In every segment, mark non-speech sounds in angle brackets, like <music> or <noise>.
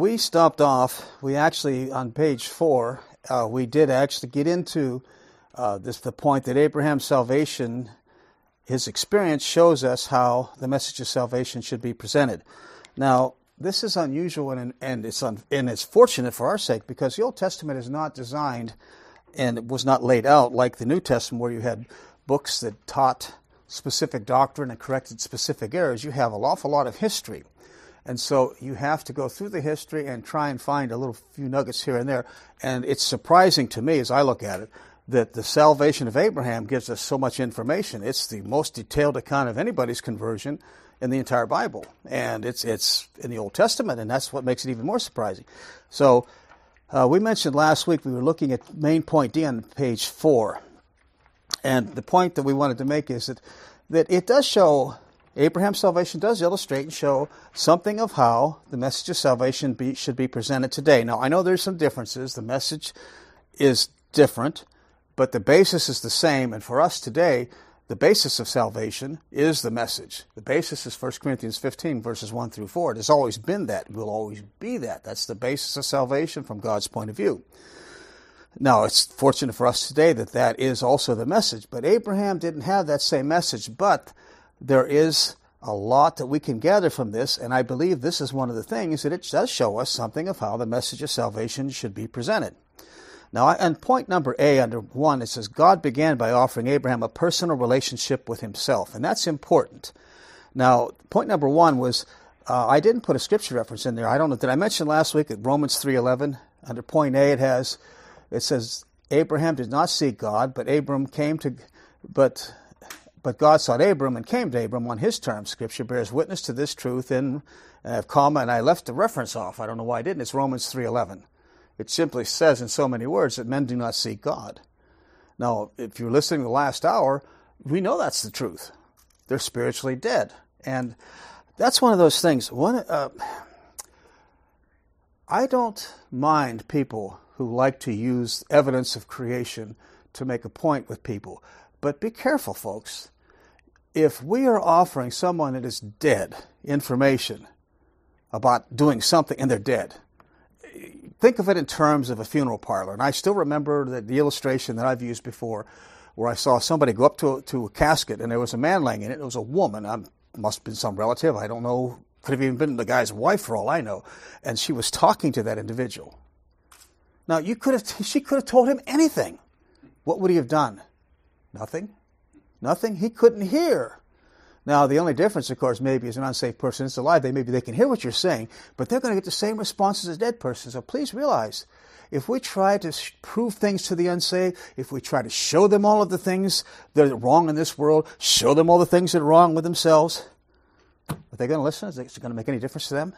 We stopped off, we actually, on page four, uh, we did actually get into uh, this the point that Abraham's salvation, his experience shows us how the message of salvation should be presented. Now, this is unusual and, and it's un, and it's fortunate for our sake because the Old Testament is not designed and was not laid out like the New Testament where you had books that taught specific doctrine and corrected specific errors. You have an awful lot of history. And so you have to go through the history and try and find a little few nuggets here and there. And it's surprising to me as I look at it that the salvation of Abraham gives us so much information. It's the most detailed account of anybody's conversion in the entire Bible. And it's, it's in the Old Testament, and that's what makes it even more surprising. So uh, we mentioned last week we were looking at main point D on page four. And the point that we wanted to make is that, that it does show Abraham's salvation does illustrate and show something of how the message of salvation be, should be presented today. Now, I know there's some differences. The message is different, but the basis is the same. And for us today, the basis of salvation is the message. The basis is 1 Corinthians 15, verses 1 through 4. It has always been that. It will always be that. That's the basis of salvation from God's point of view. Now, it's fortunate for us today that that is also the message, but Abraham didn't have that same message, but there is a lot that we can gather from this, and I believe this is one of the things that it does show us something of how the message of salvation should be presented. Now, and point number A under one, it says God began by offering Abraham a personal relationship with himself, and that's important. Now, point number one was uh, I didn't put a scripture reference in there. I don't know. Did I mention last week at Romans three eleven under point A it has it says Abraham did not seek God, but Abram came to, but but God sought Abram and came to Abram on his terms. Scripture bears witness to this truth in uh, comma, and I left the reference off. I don't know why I didn't. It's Romans 3.11. It simply says in so many words that men do not seek God. Now, if you're listening to the last hour, we know that's the truth. They're spiritually dead. And that's one of those things. One, uh, I don't mind people who like to use evidence of creation to make a point with people. But be careful, folks. If we are offering someone that is dead information about doing something and they're dead, think of it in terms of a funeral parlor. And I still remember the, the illustration that I've used before where I saw somebody go up to a, to a casket and there was a man laying in it. It was a woman. I must have been some relative. I don't know. Could have even been the guy's wife for all I know. And she was talking to that individual. Now, you could have, she could have told him anything. What would he have done? Nothing. Nothing. He couldn't hear. Now, the only difference, of course, maybe is an unsafe person is alive. They maybe they can hear what you're saying, but they're going to get the same responses as a dead person. So please realize, if we try to prove things to the unsaved, if we try to show them all of the things that are wrong in this world, show them all the things that are wrong with themselves, are they going to listen? Is it going to make any difference to them?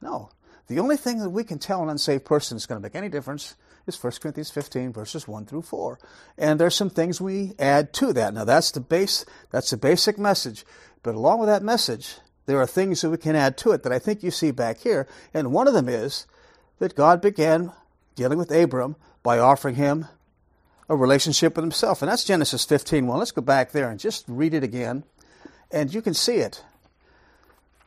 No. The only thing that we can tell an unsaved person is going to make any difference is 1 Corinthians 15 verses 1 through 4. And there's some things we add to that. Now that's the base that's the basic message. But along with that message, there are things that we can add to it that I think you see back here. And one of them is that God began dealing with Abram by offering him a relationship with himself. And that's Genesis 15. Well, let's go back there and just read it again. And you can see it.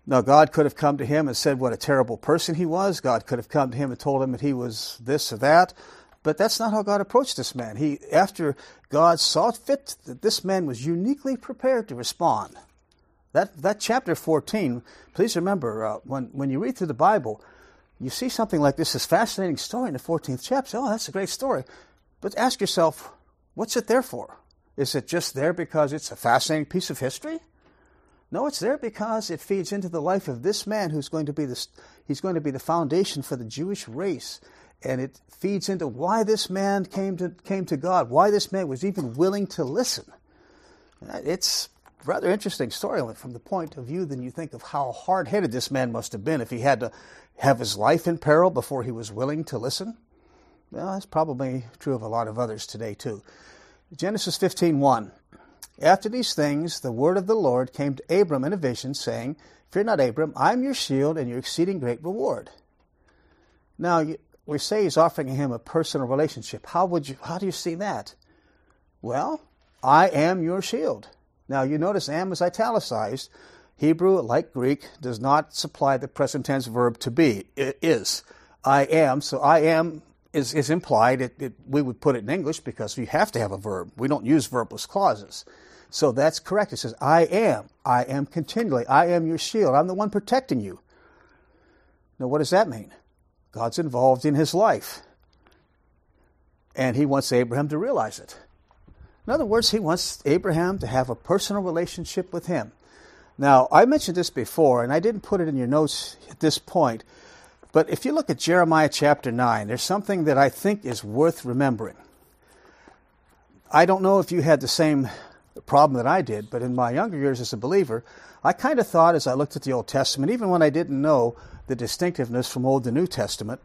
Now, God could have come to him and said what a terrible person he was. God could have come to him and told him that he was this or that. But that's not how God approached this man. He, after God saw fit that this man was uniquely prepared to respond. That, that chapter 14, please remember, uh, when, when you read through the Bible, you see something like this, this fascinating story in the 14th chapter. Oh, that's a great story. But ask yourself, what's it there for? Is it just there because it's a fascinating piece of history? No, it's there because it feeds into the life of this man who's going to be the, he's going to be the foundation for the Jewish race. And it feeds into why this man came to, came to God, why this man was even willing to listen. Uh, it's a rather interesting story from the point of view than you think of how hard headed this man must have been if he had to have his life in peril before he was willing to listen. Well, that's probably true of a lot of others today, too. Genesis 15 1. After these things, the word of the Lord came to Abram in a vision, saying, Fear not, Abram, I am your shield and your exceeding great reward. Now, we say he's offering him a personal relationship. How would you? How do you see that? Well, I am your shield. Now, you notice "am" is italicized. Hebrew, like Greek, does not supply the present tense verb to be. It is. I am. So I am is, is implied. It, it, we would put it in English because we have to have a verb. We don't use verbless clauses. So that's correct. It says, I am. I am continually. I am your shield. I'm the one protecting you. Now, what does that mean? God's involved in his life. And he wants Abraham to realize it. In other words, he wants Abraham to have a personal relationship with him. Now, I mentioned this before, and I didn't put it in your notes at this point, but if you look at Jeremiah chapter 9, there's something that I think is worth remembering. I don't know if you had the same problem that I did, but in my younger years as a believer, I kind of thought as I looked at the Old Testament, even when I didn't know the distinctiveness from Old to New Testament,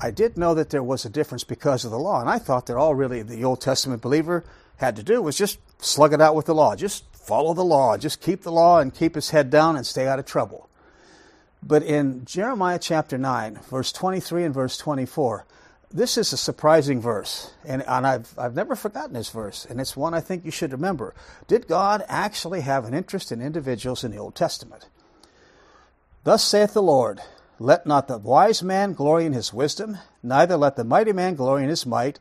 I did know that there was a difference because of the law. And I thought that all really the Old Testament believer had to do was just slug it out with the law. Just follow the law. Just keep the law and keep his head down and stay out of trouble. But in Jeremiah chapter 9, verse 23 and verse 24, this is a surprising verse, and, and I've, I've never forgotten this verse, and it's one I think you should remember. Did God actually have an interest in individuals in the Old Testament? Thus saith the Lord Let not the wise man glory in his wisdom, neither let the mighty man glory in his might,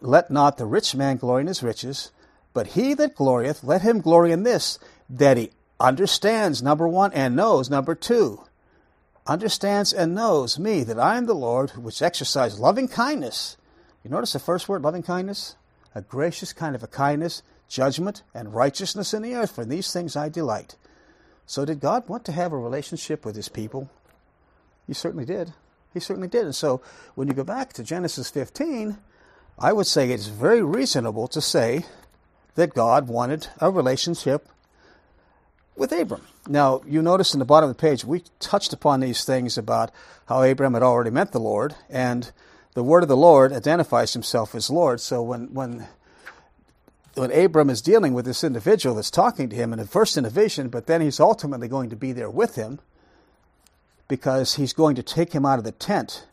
let not the rich man glory in his riches, but he that glorieth, let him glory in this, that he understands, number one, and knows, number two, understands and knows me, that I am the Lord, which exercise loving kindness. You notice the first word, loving kindness? A gracious kind of a kindness, judgment, and righteousness in the earth, for in these things I delight. So, did God want to have a relationship with his people? He certainly did. He certainly did. And so, when you go back to Genesis 15, I would say it's very reasonable to say that God wanted a relationship with Abram. Now, you notice in the bottom of the page, we touched upon these things about how Abram had already met the Lord, and the word of the Lord identifies himself as Lord. So when, when, when Abram is dealing with this individual that's talking to him, and at first in a vision, but then he's ultimately going to be there with him because he's going to take him out of the tent.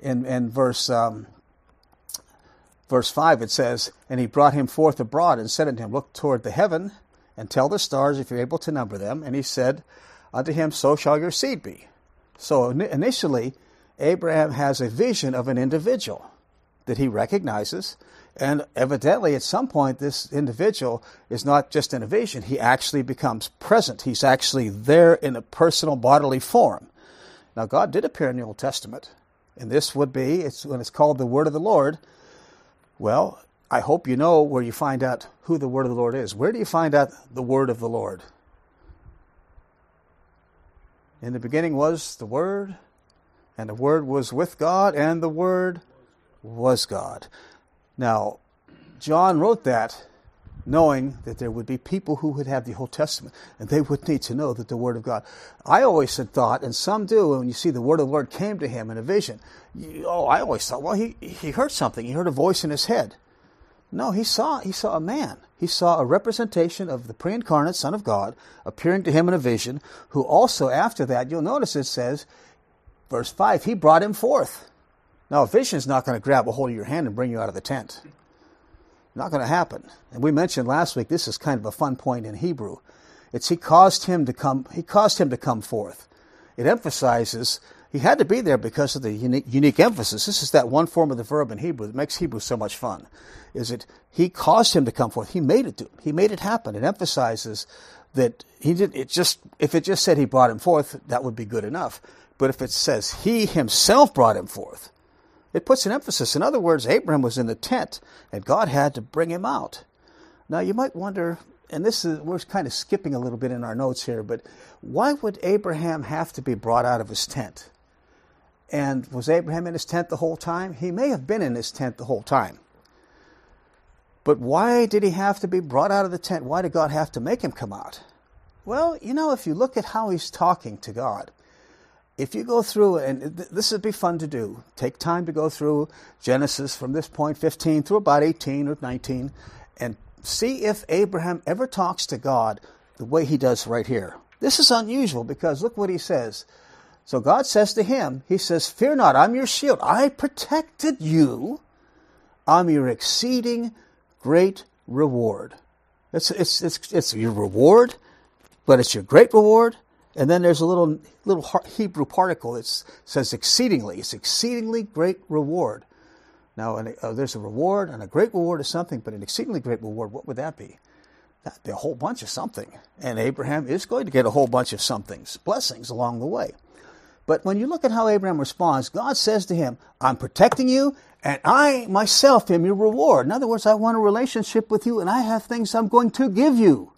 In, in verse um, verse 5 it says, And he brought him forth abroad and said unto him, Look toward the heaven and tell the stars if you're able to number them. And he said unto him, So shall your seed be. So initially, Abraham has a vision of an individual that he recognizes. And evidently, at some point, this individual is not just in a vision, he actually becomes present. He's actually there in a personal bodily form. Now, God did appear in the Old Testament, and this would be, it's, when it's called the Word of the Lord, well, I hope you know where you find out who the word of the Lord is. Where do you find out the word of the Lord? In the beginning was the Word, and the Word was with God, and the Word was God. Now, John wrote that knowing that there would be people who would have the Old Testament, and they would need to know that the Word of God. I always had thought, and some do, when you see the Word of the Lord came to him in a vision, you, oh, I always thought, well, he, he heard something. He heard a voice in his head. No, he saw he saw a man. He saw a representation of the pre-incarnate Son of God appearing to him in a vision, who also after that, you'll notice it says, verse 5, he brought him forth. Now, a vision is not going to grab a hold of your hand and bring you out of the tent. Not going to happen. And we mentioned last week this is kind of a fun point in Hebrew. It's he caused him to come he caused him to come forth. It emphasizes he had to be there because of the unique, unique emphasis. This is that one form of the verb in Hebrew that makes Hebrew so much fun. Is it he caused him to come forth? He made it. To, he made it happen. It emphasizes that he did. It just if it just said he brought him forth, that would be good enough. But if it says he himself brought him forth, it puts an emphasis. In other words, Abraham was in the tent, and God had to bring him out. Now you might wonder, and this is we're kind of skipping a little bit in our notes here, but why would Abraham have to be brought out of his tent? And was Abraham in his tent the whole time? He may have been in his tent the whole time. But why did he have to be brought out of the tent? Why did God have to make him come out? Well, you know, if you look at how he's talking to God, if you go through, and this would be fun to do, take time to go through Genesis from this point 15 through about 18 or 19, and see if Abraham ever talks to God the way he does right here. This is unusual because look what he says. So God says to him, He says, Fear not, I'm your shield. I protected you. I'm your exceeding great reward. It's, it's, it's, it's your reward. but it's your great reward. And then there's a little little Hebrew particle that says exceedingly. It's exceedingly great reward. Now, uh, there's a reward, and a great reward is something, but an exceedingly great reward, what would that be? That'd be a whole bunch of something. And Abraham is going to get a whole bunch of somethings, blessings along the way. But when you look at how Abraham responds, God says to him, I'm protecting you, and I myself am your reward. In other words, I want a relationship with you, and I have things I'm going to give you.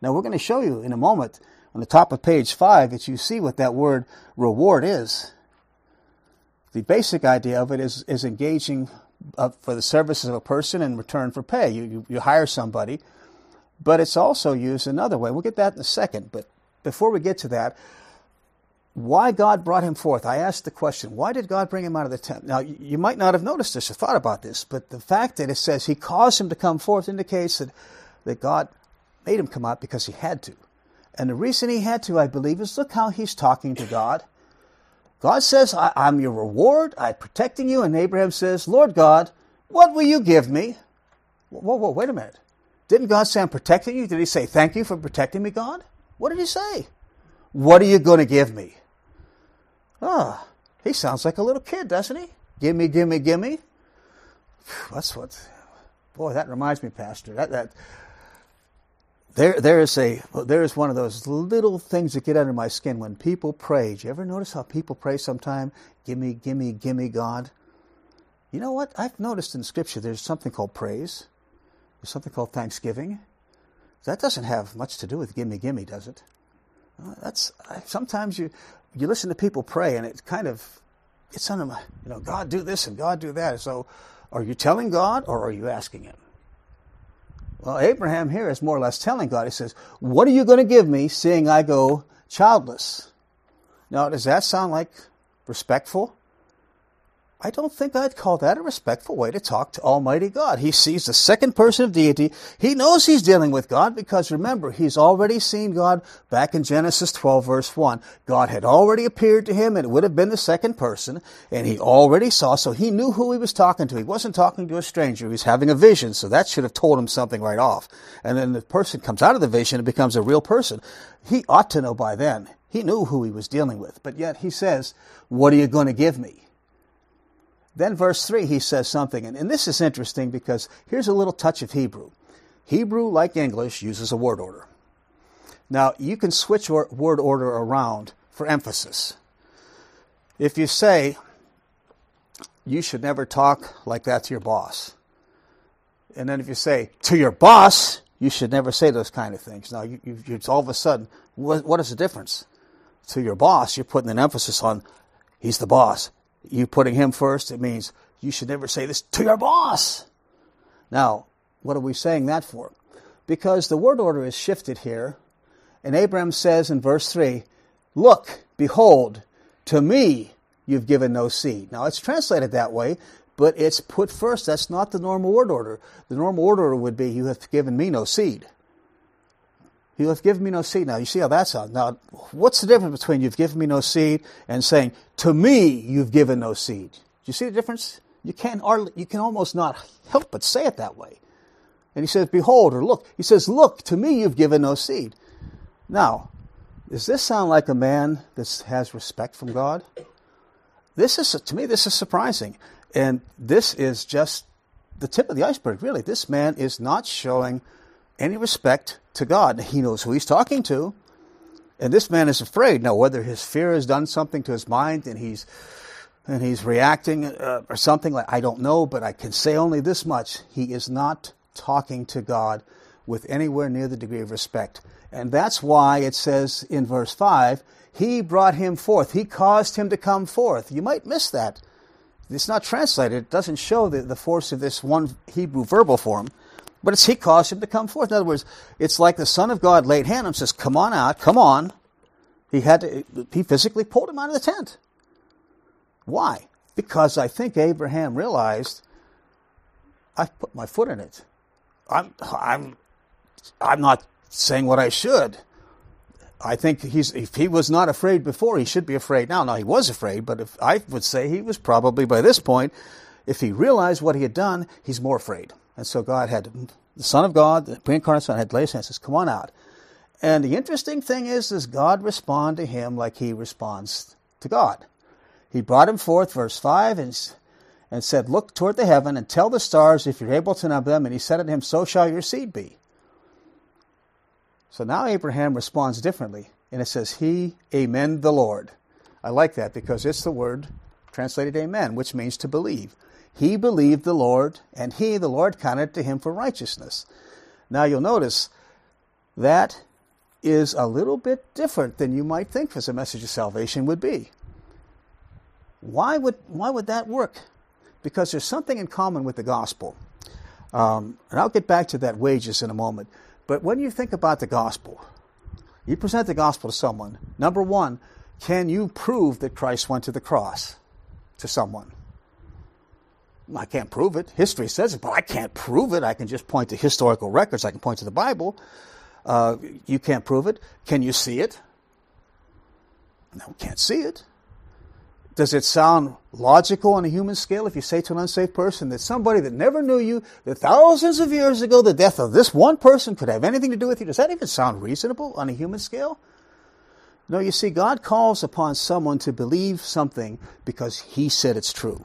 Now, we're going to show you in a moment on the top of page 5 that you see what that word reward is. The basic idea of it is, is engaging for the services of a person in return for pay. You, you, you hire somebody, but it's also used another way. We'll get that in a second. But before we get to that, why God brought him forth. I asked the question, why did God bring him out of the tent? Now, you might not have noticed this or thought about this, but the fact that it says he caused him to come forth indicates that, that God made him come out because he had to. And the reason he had to, I believe, is look how he's talking to God. God says, I, am your reward, I'm protecting you. And Abraham says, Lord God, what will you give me? Whoa, whoa, wait a minute. Didn't God say, I'm protecting you? Did he say, Thank you for protecting me, God? What did he say? What are you going to give me? Oh, he sounds like a little kid, doesn't he? Gimme, gimme, gimme. That's what. Boy, that reminds me, Pastor. That that. There, there is a, there is one of those little things that get under my skin when people pray. Do you ever notice how people pray sometime? Gimme, gimme, gimme, God. You know what? I've noticed in Scripture there's something called praise. There's something called thanksgiving. That doesn't have much to do with gimme, gimme, does it? That's sometimes you you listen to people pray, and it kind of it's under my, you know, God do this and God do that. So, are you telling God or are you asking Him? Well, Abraham here is more or less telling God. He says, "What are you going to give me, seeing I go childless?" Now, does that sound like respectful? I don't think I'd call that a respectful way to talk to Almighty God. He sees the second person of deity. He knows he's dealing with God because remember, he's already seen God back in Genesis 12 verse 1. God had already appeared to him and it would have been the second person and he already saw, so he knew who he was talking to. He wasn't talking to a stranger. He was having a vision, so that should have told him something right off. And then the person comes out of the vision and becomes a real person. He ought to know by then. He knew who he was dealing with, but yet he says, what are you going to give me? Then, verse 3, he says something, and, and this is interesting because here's a little touch of Hebrew. Hebrew, like English, uses a word order. Now, you can switch word order around for emphasis. If you say, you should never talk like that to your boss. And then if you say, to your boss, you should never say those kind of things. Now, you, you, all of a sudden, what, what is the difference? To your boss, you're putting an emphasis on, he's the boss you putting him first, it means you should never say this to your boss. Now, what are we saying that for? Because the word order is shifted here, and Abraham says in verse 3 Look, behold, to me you've given no seed. Now, it's translated that way, but it's put first. That's not the normal word order. The normal word order would be, You have given me no seed. You have given me no seed. Now, you see how that sounds. Now, what's the difference between you've given me no seed and saying, to me, you've given no seed? Do you see the difference? You can, you can almost not help but say it that way. And he says, behold, or look. He says, look, to me, you've given no seed. Now, does this sound like a man that has respect from God? This is, to me, this is surprising. And this is just the tip of the iceberg, really. This man is not showing any respect to God. He knows who he's talking to. And this man is afraid. Now, whether his fear has done something to his mind and he's and he's reacting uh, or something like I don't know, but I can say only this much: he is not talking to God with anywhere near the degree of respect, and that's why it says in verse five, "He brought him forth; he caused him to come forth." You might miss that. It's not translated; it doesn't show the, the force of this one Hebrew verbal form. But it's he caused him to come forth. In other words, it's like the Son of God laid hand on him says, Come on out, come on. He had to, he physically pulled him out of the tent. Why? Because I think Abraham realized I've put my foot in it. I'm I'm I'm not saying what I should. I think he's if he was not afraid before, he should be afraid now. Now he was afraid, but if I would say he was probably by this point, if he realized what he had done, he's more afraid. And so God had, the Son of God, the pre-incarnate Son, had laid hands says, come on out. And the interesting thing is, does God respond to him like he responds to God? He brought him forth, verse 5, and, and said, Look toward the heaven and tell the stars if you're able to number them. And he said unto him, So shall your seed be. So now Abraham responds differently. And it says, He, Amen the Lord. I like that because it's the word translated Amen, which means to believe. He believed the Lord, and he, the Lord, counted to him for righteousness. Now you'll notice that is a little bit different than you might think as a message of salvation would be. Why would, why would that work? Because there's something in common with the gospel. Um, and I'll get back to that wages in a moment. But when you think about the gospel, you present the gospel to someone. Number one, can you prove that Christ went to the cross to someone? I can't prove it. History says it, but I can't prove it. I can just point to historical records. I can point to the Bible. Uh, you can't prove it. Can you see it? No, can't see it. Does it sound logical on a human scale if you say to an unsafe person that somebody that never knew you, that thousands of years ago the death of this one person could have anything to do with you? Does that even sound reasonable on a human scale? No, you see, God calls upon someone to believe something because He said it's true.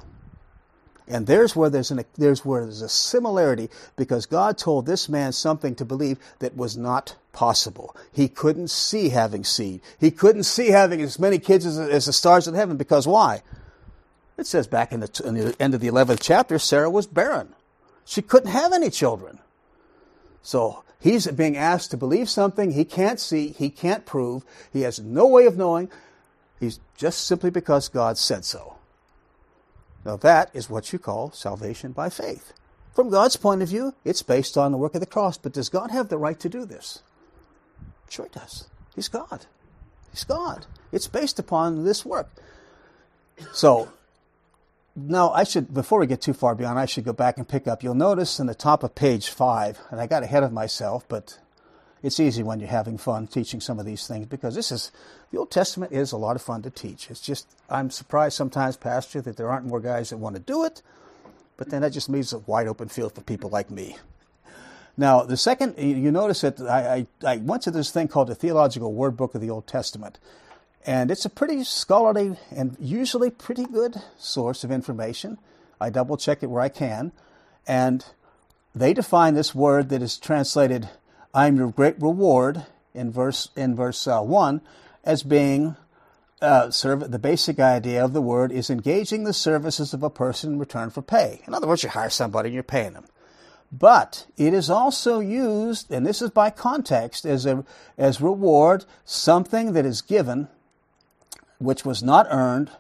And there's where there's, an, there's where there's a similarity because God told this man something to believe that was not possible. He couldn't see having seed. He couldn't see having as many kids as, as the stars in heaven because why? It says back in the, in the end of the 11th chapter, Sarah was barren. She couldn't have any children. So he's being asked to believe something he can't see, he can't prove, he has no way of knowing. He's just simply because God said so. Now, that is what you call salvation by faith. From God's point of view, it's based on the work of the cross, but does God have the right to do this? Sure, he does. He's God. He's God. It's based upon this work. So, now I should, before we get too far beyond, I should go back and pick up. You'll notice in the top of page five, and I got ahead of myself, but it's easy when you're having fun teaching some of these things because this is the Old Testament is a lot of fun to teach. It's just I'm surprised sometimes, Pastor, that there aren't more guys that want to do it, but then that just leaves a wide open field for people like me. Now, the second, you notice that I, I, I went to this thing called the Theological Word Book of the Old Testament, and it's a pretty scholarly and usually pretty good source of information. I double check it where I can, and they define this word that is translated I am your great reward in verse in verse uh, one as being uh, serve, the basic idea of the word is engaging the services of a person in return for pay. In other words, you hire somebody and you're paying them. But it is also used, and this is by context, as a as reward, something that is given which was not earned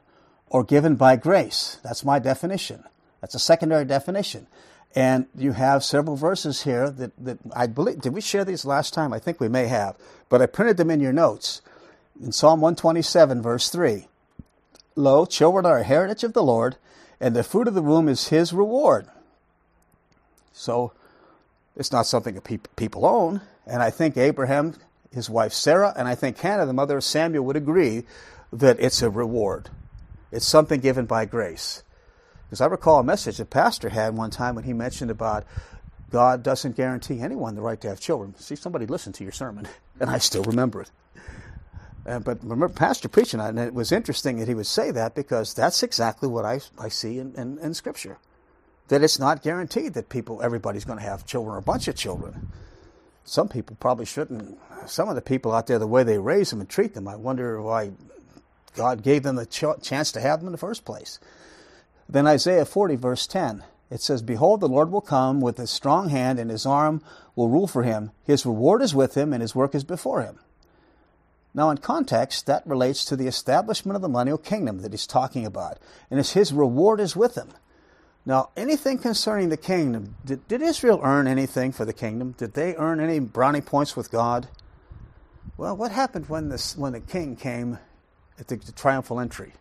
or given by grace. That's my definition. That's a secondary definition. And you have several verses here that, that I believe, did we share these last time? I think we may have, but I printed them in your notes. In Psalm 127, verse 3 Lo, children are a heritage of the Lord, and the fruit of the womb is his reward. So it's not something that people own. And I think Abraham, his wife Sarah, and I think Hannah, the mother of Samuel, would agree that it's a reward. It's something given by grace. Because I recall a message a pastor had one time when he mentioned about God doesn't guarantee anyone the right to have children. See, somebody listened to your sermon, <laughs> and I still remember it. Uh, but remember, Pastor preaching on it, and it was interesting that he would say that because that's exactly what I, I see in, in, in Scripture. That it's not guaranteed that people, everybody's going to have children or a bunch of children. Some people probably shouldn't. Some of the people out there, the way they raise them and treat them, I wonder why God gave them the ch- chance to have them in the first place. Then Isaiah 40, verse 10, it says, Behold, the Lord will come with a strong hand, and his arm will rule for him. His reward is with him, and his work is before him. Now, in context, that relates to the establishment of the millennial kingdom that he's talking about. And it's his reward is with him. Now, anything concerning the kingdom, did, did Israel earn anything for the kingdom? Did they earn any brownie points with God? Well, what happened when, this, when the king came at the, the triumphal entry?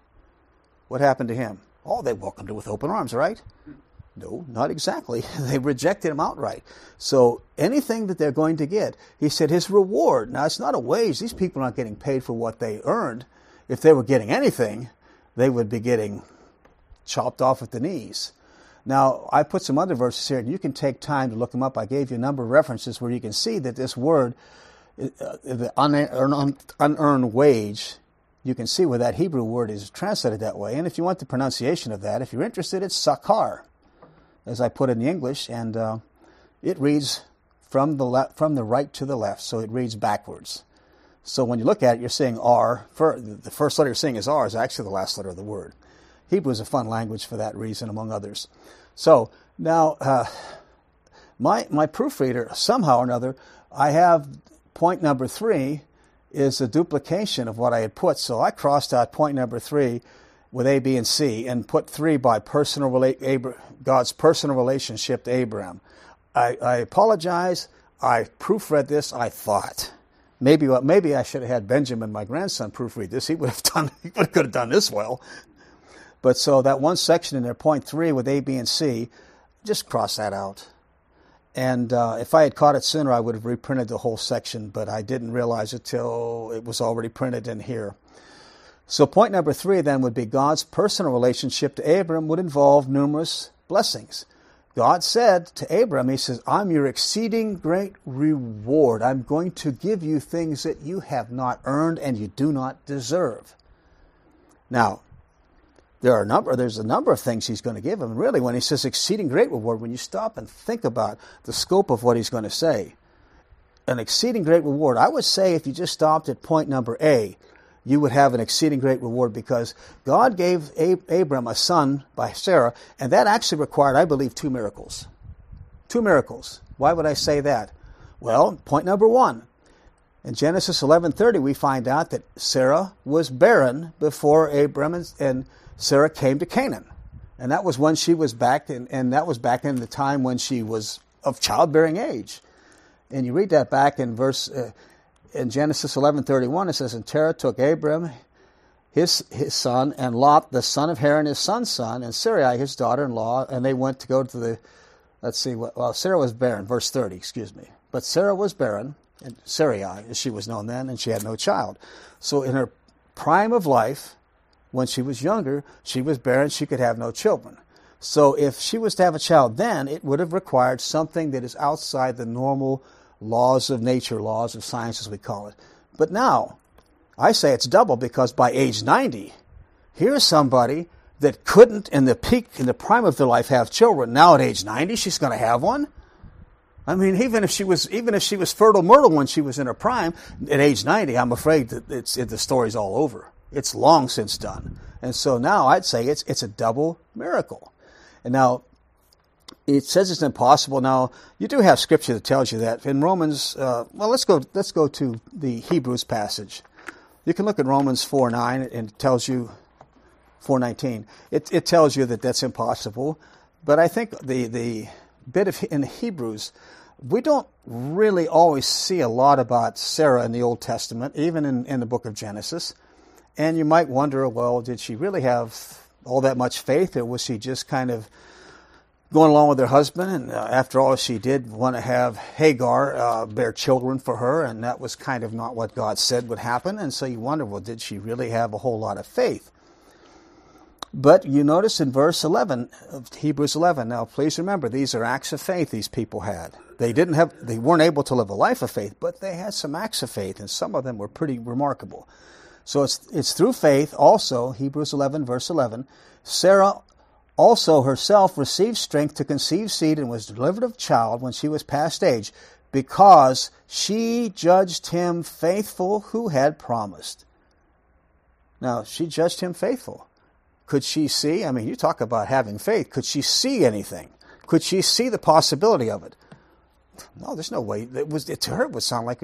What happened to him? Oh, they welcomed him with open arms, right? No, not exactly. <laughs> they rejected him outright. So anything that they're going to get, he said his reward. Now, it's not a wage. These people aren't getting paid for what they earned. If they were getting anything, they would be getting chopped off at the knees. Now, I put some other verses here, and you can take time to look them up. I gave you a number of references where you can see that this word uh, the unearned, unearned wage, you can see where that Hebrew word is translated that way. And if you want the pronunciation of that, if you're interested, it's sakar, as I put in the English, and uh, it reads from the le- from the right to the left, so it reads backwards. So when you look at it, you're seeing R. For, the first letter you're seeing is R is actually the last letter of the word. Hebrew is a fun language for that reason, among others. So now, uh, my my proofreader somehow or another, I have point number three is a duplication of what I had put. So I crossed out point number three with A, B, and C and put three by personal rela- God's personal relationship to Abraham. I, I apologize. I proofread this. I thought maybe well, maybe I should have had Benjamin, my grandson, proofread this. He would have <laughs> done. He would have, could have done this well. But so that one section in there, point three with A, B, and C, just cross that out. And uh, if I had caught it sooner, I would have reprinted the whole section, but I didn't realize it till it was already printed in here. So, point number three then would be God's personal relationship to Abram would involve numerous blessings. God said to Abram, He says, I'm your exceeding great reward. I'm going to give you things that you have not earned and you do not deserve. Now, there are a number there's a number of things he's going to give him. Really when he says exceeding great reward when you stop and think about the scope of what he's going to say an exceeding great reward i would say if you just stopped at point number a you would have an exceeding great reward because god gave abram a son by sarah and that actually required i believe two miracles. Two miracles. Why would i say that? Well point number one in genesis 11.30 we find out that sarah was barren before abram and, and Sarah came to Canaan. And that was when she was back, in, and that was back in the time when she was of childbearing age. And you read that back in verse uh, in Genesis 11:31. It says, "And Terah took Abram, his his son, and Lot, the son of Haran, his son's son, and Sarai, his daughter-in-law, and they went to go to the. Let's see. Well, Sarah was barren. Verse 30. Excuse me. But Sarah was barren, and Sarai, as she was known then, and she had no child. So in her prime of life, when she was younger, she was barren, she could have no children. So if she was to have a child then, it would have required something that is outside the normal laws of nature, laws of science, as we call it. But now, I say it's double because by age 90, here's somebody that couldn't in the peak, in the prime of their life, have children. Now at age 90, she's going to have one. I mean, even if she was, even if she was fertile myrtle when she was in her prime, at age 90, I'm afraid that it's, it, the story's all over. It's long since done. And so now I'd say it's, it's a double miracle. And now, it says it's impossible. Now, you do have scripture that tells you that. In Romans, uh, well, let's go, let's go to the Hebrews passage. You can look at Romans 4 9, and it tells you, 419, it, it tells you that that's impossible. But I think the, the bit of in Hebrews, we don't really always see a lot about Sarah in the Old Testament, even in, in the book of Genesis. And you might wonder, well, did she really have all that much faith, or was she just kind of going along with her husband? And uh, after all, she did want to have Hagar uh, bear children for her, and that was kind of not what God said would happen. And so you wonder, well, did she really have a whole lot of faith? But you notice in verse 11 of Hebrews 11. Now, please remember, these are acts of faith these people had. They didn't have, they weren't able to live a life of faith, but they had some acts of faith, and some of them were pretty remarkable. So it's, it's through faith also, Hebrews 11, verse 11. Sarah also herself received strength to conceive seed and was delivered of child when she was past age, because she judged him faithful who had promised. Now, she judged him faithful. Could she see? I mean, you talk about having faith. Could she see anything? Could she see the possibility of it? No, there's no way. It was to her it would sound like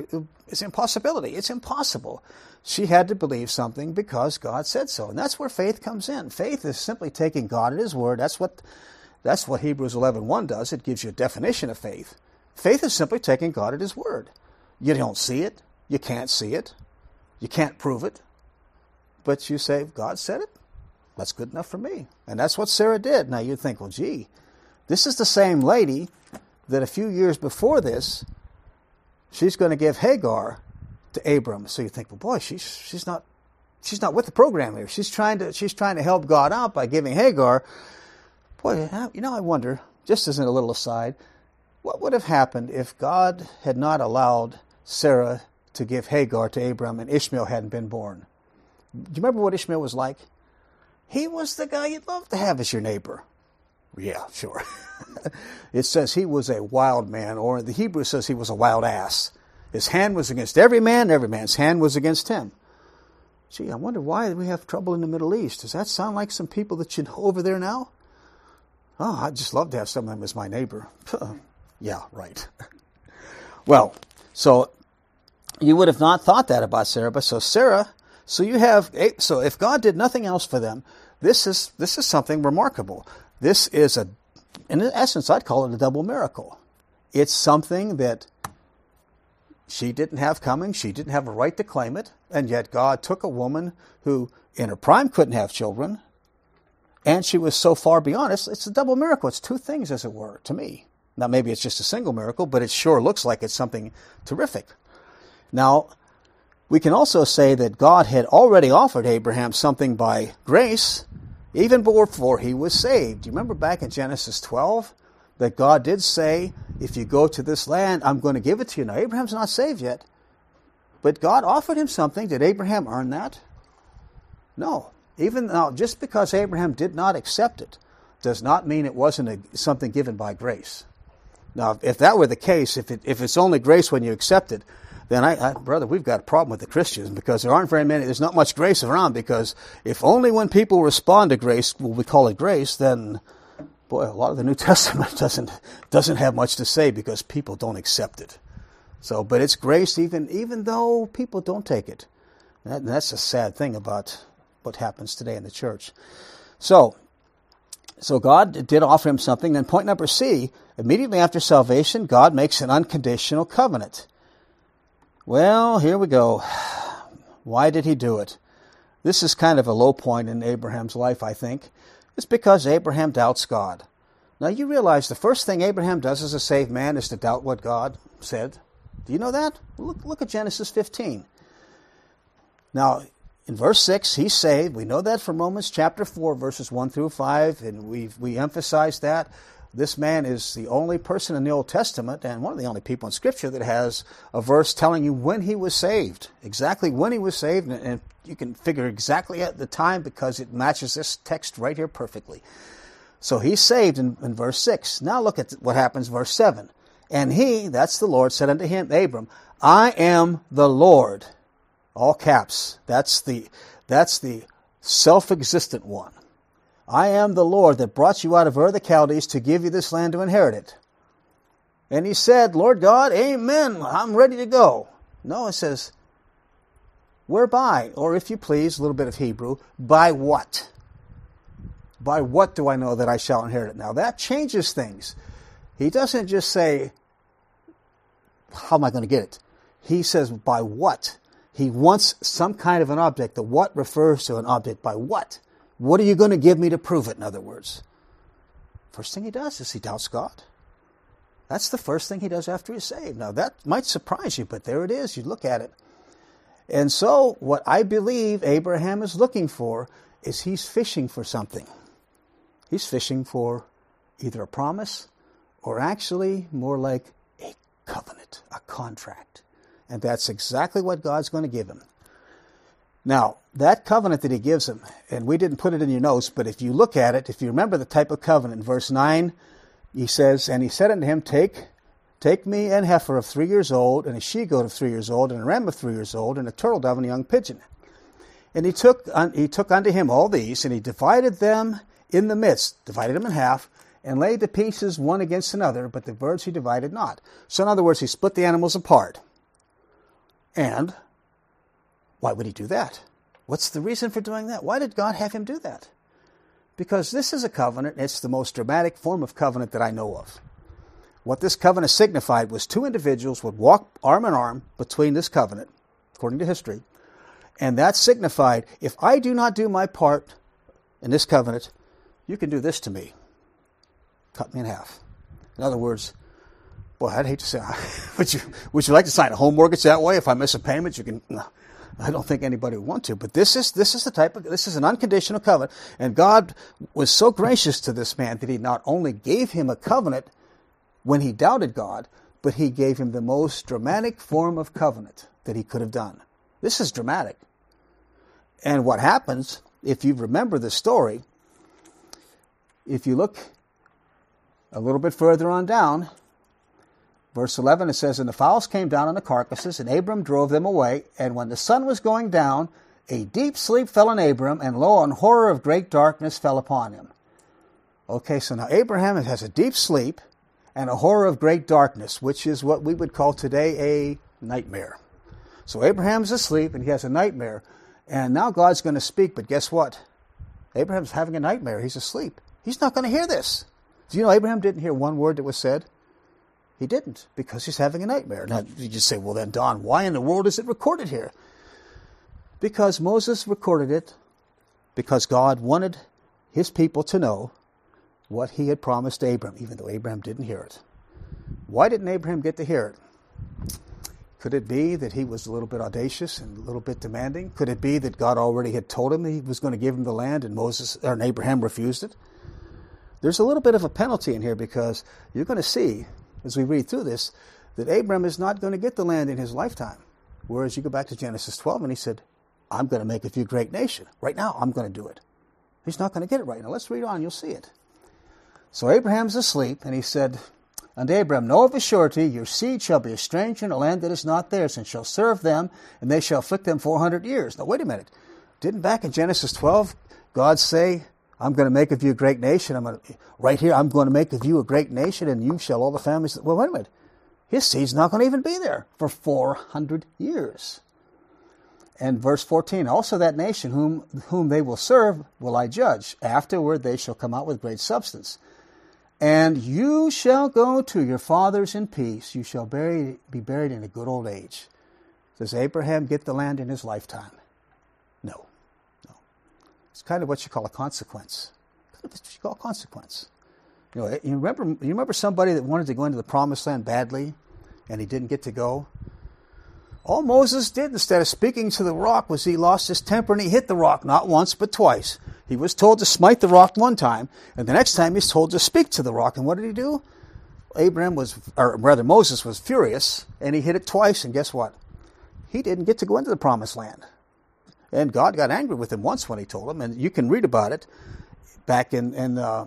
it's impossibility. It's impossible. She had to believe something because God said so, and that's where faith comes in. Faith is simply taking God at His word. That's what that's what Hebrews 11:1 does. It gives you a definition of faith. Faith is simply taking God at His word. You don't see it. You can't see it. You can't prove it. But you say, God said it. That's good enough for me. And that's what Sarah did. Now you think, well, gee, this is the same lady that a few years before this, she's going to give Hagar to Abram. So you think, well, boy, she's she's not she's not with the program here. She's trying to she's trying to help God out by giving Hagar. Boy, you know, I wonder. Just as a little aside, what would have happened if God had not allowed Sarah to give Hagar to Abram, and Ishmael hadn't been born. Do you remember what Ishmael was like? He was the guy you'd love to have as your neighbor. Yeah, sure. <laughs> it says he was a wild man, or the Hebrew says he was a wild ass. His hand was against every man, every man's hand was against him. Gee, I wonder why we have trouble in the Middle East. Does that sound like some people that you know over there now? Oh, I'd just love to have some of them as my neighbor. <laughs> yeah, right. <laughs> well, so you would have not thought that about Sarah, but so Sarah, so you have eh, so if God did nothing else for them, this is this is something remarkable. This is a in essence I'd call it a double miracle. It's something that she didn't have coming, she didn't have a right to claim it, and yet God took a woman who in her prime couldn't have children, and she was so far beyond us. It's a double miracle. It's two things, as it were, to me. Now, maybe it's just a single miracle, but it sure looks like it's something terrific. Now, we can also say that God had already offered Abraham something by grace even before he was saved. Do you remember back in Genesis 12 that God did say, If you go to this land, I'm going to give it to you? Now, Abraham's not saved yet, but God offered him something. Did Abraham earn that? No. Even now, just because Abraham did not accept it does not mean it wasn't a, something given by grace. Now, if that were the case, if, it, if it's only grace when you accept it, then I, I, brother, we've got a problem with the Christians because there aren't very many, there's not much grace around because if only when people respond to grace will we call it grace, then boy, a lot of the New <laughs> Testament doesn't, doesn't have much to say because people don't accept it. So, but it's grace even, even though people don't take it. That, that's a sad thing about what happens today in the church. So, so God did offer him something. Then point number C, immediately after salvation, God makes an unconditional covenant. Well, here we go. <sighs> Why did he do it? This is kind of a low point in Abraham's life, I think. It's because Abraham doubts God. Now, you realize the first thing Abraham does as a saved man is to doubt what God said. Do you know that? Look, look at Genesis 15. Now, in verse 6, he's saved. We know that from Romans chapter 4, verses 1 through 5, and we we emphasize that. This man is the only person in the Old Testament and one of the only people in Scripture that has a verse telling you when he was saved, exactly when he was saved, and you can figure exactly at the time because it matches this text right here perfectly. So he's saved in, in verse 6. Now look at what happens, verse 7. And he, that's the Lord, said unto him, Abram, I am the Lord. All caps. That's the, that's the self existent one. I am the Lord that brought you out of Ur the Chaldees to give you this land to inherit it. And he said, Lord God, amen, I'm ready to go. No, it says, whereby, or if you please, a little bit of Hebrew, by what? By what do I know that I shall inherit it? Now that changes things. He doesn't just say, how am I going to get it? He says, by what? He wants some kind of an object. The what refers to an object. By what? What are you going to give me to prove it, in other words? First thing he does is he doubts God. That's the first thing he does after he's saved. Now, that might surprise you, but there it is. You look at it. And so, what I believe Abraham is looking for is he's fishing for something. He's fishing for either a promise or actually more like a covenant, a contract. And that's exactly what God's going to give him. Now, that covenant that he gives him, and we didn't put it in your notes, but if you look at it, if you remember the type of covenant, verse 9, he says, And he said unto him, Take Take me an heifer of three years old, and a she goat of three years old, and a ram of three years old, and a turtle dove and a young pigeon. And he took, he took unto him all these, and he divided them in the midst, divided them in half, and laid the pieces one against another, but the birds he divided not. So, in other words, he split the animals apart. And why would he do that? What's the reason for doing that? Why did God have him do that? Because this is a covenant, it's the most dramatic form of covenant that I know of. What this covenant signified was two individuals would walk arm in arm between this covenant, according to history, and that signified if I do not do my part in this covenant, you can do this to me. Cut me in half. In other words, boy, I'd hate to say, <laughs> would you, would you like to sign a home mortgage that way? If I miss a payment, you can. No. I don't think anybody would want to, but this is this is the type of this is an unconditional covenant, and God was so gracious to this man that He not only gave him a covenant when he doubted God, but He gave him the most dramatic form of covenant that he could have done. This is dramatic. And what happens, if you remember the story, if you look a little bit further on down, verse 11, it says, And the fowls came down on the carcasses, and Abram drove them away. And when the sun was going down, a deep sleep fell on Abram, and lo, an horror of great darkness fell upon him. Okay, so now Abraham has a deep sleep and a horror of great darkness, which is what we would call today a nightmare. So Abraham's asleep and he has a nightmare, and now God's going to speak, but guess what? Abraham's having a nightmare. He's asleep. He's not going to hear this. Do you know Abraham didn't hear one word that was said? He didn't because he's having a nightmare. Now you just say, well, then, Don, why in the world is it recorded here? Because Moses recorded it because God wanted his people to know what he had promised Abraham, even though Abraham didn't hear it. Why didn't Abraham get to hear it? Could it be that he was a little bit audacious and a little bit demanding? Could it be that God already had told him he was going to give him the land and Moses or Abraham refused it? There's a little bit of a penalty in here because you're going to see as we read through this that Abram is not going to get the land in his lifetime. Whereas you go back to Genesis 12 and he said, I'm going to make a great nation. Right now, I'm going to do it. He's not going to get it right now. Let's read on, you'll see it. So Abraham's asleep, and he said unto Abram, Know of a surety, your seed shall be a stranger in a land that is not theirs, and shall serve them, and they shall afflict them four hundred years. Now, wait a minute. Didn't back in Genesis 12 God say, I'm going to make of you a great nation. I'm going to, right here, I'm going to make of you a great nation, and you shall all the families. Well, wait a minute. His seed's not going to even be there for 400 years. And verse 14, also that nation whom, whom they will serve will I judge. Afterward they shall come out with great substance. And you shall go to your fathers in peace. You shall bury, be buried in a good old age. Does Abraham get the land in his lifetime? It's kind of what you call a consequence. Kind of what you call a consequence. You know, you remember, you remember somebody that wanted to go into the promised land badly and he didn't get to go? All Moses did instead of speaking to the rock was he lost his temper and he hit the rock not once but twice. He was told to smite the rock one time, and the next time he's told to speak to the rock. And what did he do? Abraham was, or rather Moses was furious, and he hit it twice, and guess what? He didn't get to go into the promised land. And God got angry with him once when he told him, and you can read about it back in, in uh,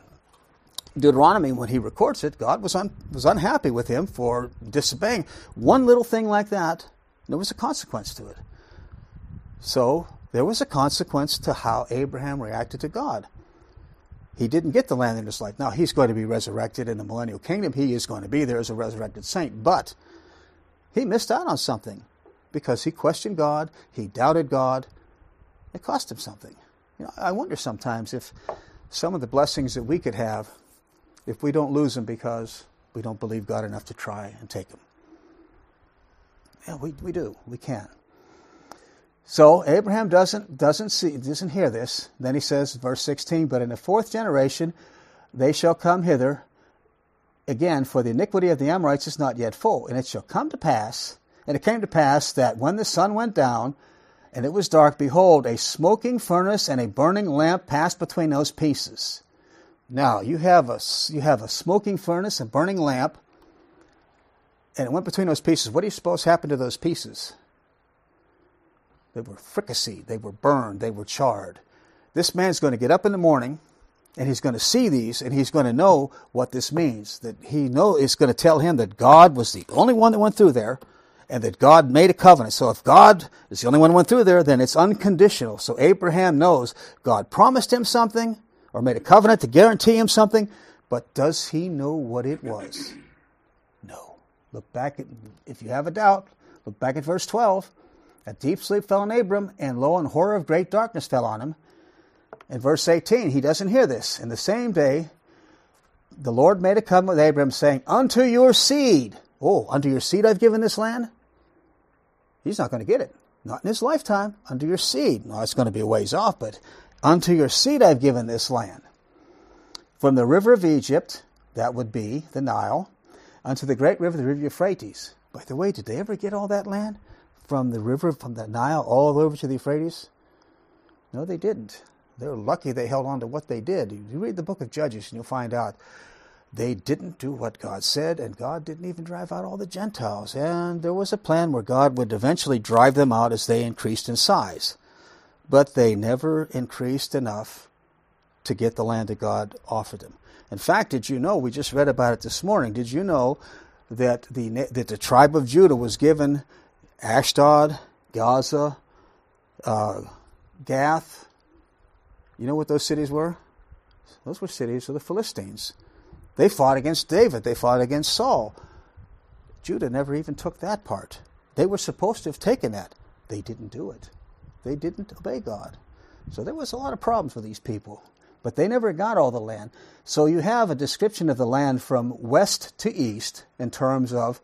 Deuteronomy when he records it. God was, un, was unhappy with him for disobeying. One little thing like that there was a consequence to it. So there was a consequence to how Abraham reacted to God. He didn't get the land in his life. Now he's going to be resurrected in the millennial kingdom. He is going to be there as a resurrected saint. But he missed out on something because he questioned God, he doubted God. It cost him something. You know, I wonder sometimes if some of the blessings that we could have, if we don't lose them because we don't believe God enough to try and take them. Yeah, we, we do. We can. So Abraham doesn't doesn't see doesn't hear this. Then he says, verse 16, but in the fourth generation they shall come hither again, for the iniquity of the Amorites is not yet full. And it shall come to pass, and it came to pass that when the sun went down, and it was dark, behold, a smoking furnace and a burning lamp passed between those pieces. Now you have a you have a smoking furnace and burning lamp and it went between those pieces. What do you suppose happened to those pieces? They were fricasseed, they were burned, they were charred. This man's going to get up in the morning and he's going to see these and he's going to know what this means. That he know is going to tell him that God was the only one that went through there and that God made a covenant. So if God is the only one who went through there, then it's unconditional. So Abraham knows God promised him something or made a covenant to guarantee him something, but does he know what it was? No. Look back at, if you have a doubt, look back at verse 12. A deep sleep fell on Abram, and lo, an horror of great darkness fell on him. In verse 18, he doesn't hear this. In the same day, the Lord made a covenant with Abram, saying, Unto your seed, oh, unto your seed I've given this land. He's not going to get it. Not in his lifetime. Unto your seed. Now, it's going to be a ways off, but unto your seed I've given this land. From the river of Egypt, that would be the Nile, unto the great river, the river Euphrates. By the way, did they ever get all that land from the river, from the Nile, all over to the Euphrates? No, they didn't. They were lucky they held on to what they did. You read the book of Judges and you'll find out they didn't do what God said, and God didn't even drive out all the Gentiles. And there was a plan where God would eventually drive them out as they increased in size. But they never increased enough to get the land that God offered them. In fact, did you know, we just read about it this morning, did you know that the, that the tribe of Judah was given Ashdod, Gaza, uh, Gath? You know what those cities were? Those were cities of the Philistines. They fought against David, they fought against Saul. Judah never even took that part. They were supposed to have taken that. They didn't do it. They didn't obey God. So there was a lot of problems with these people. But they never got all the land. So you have a description of the land from west to east in terms of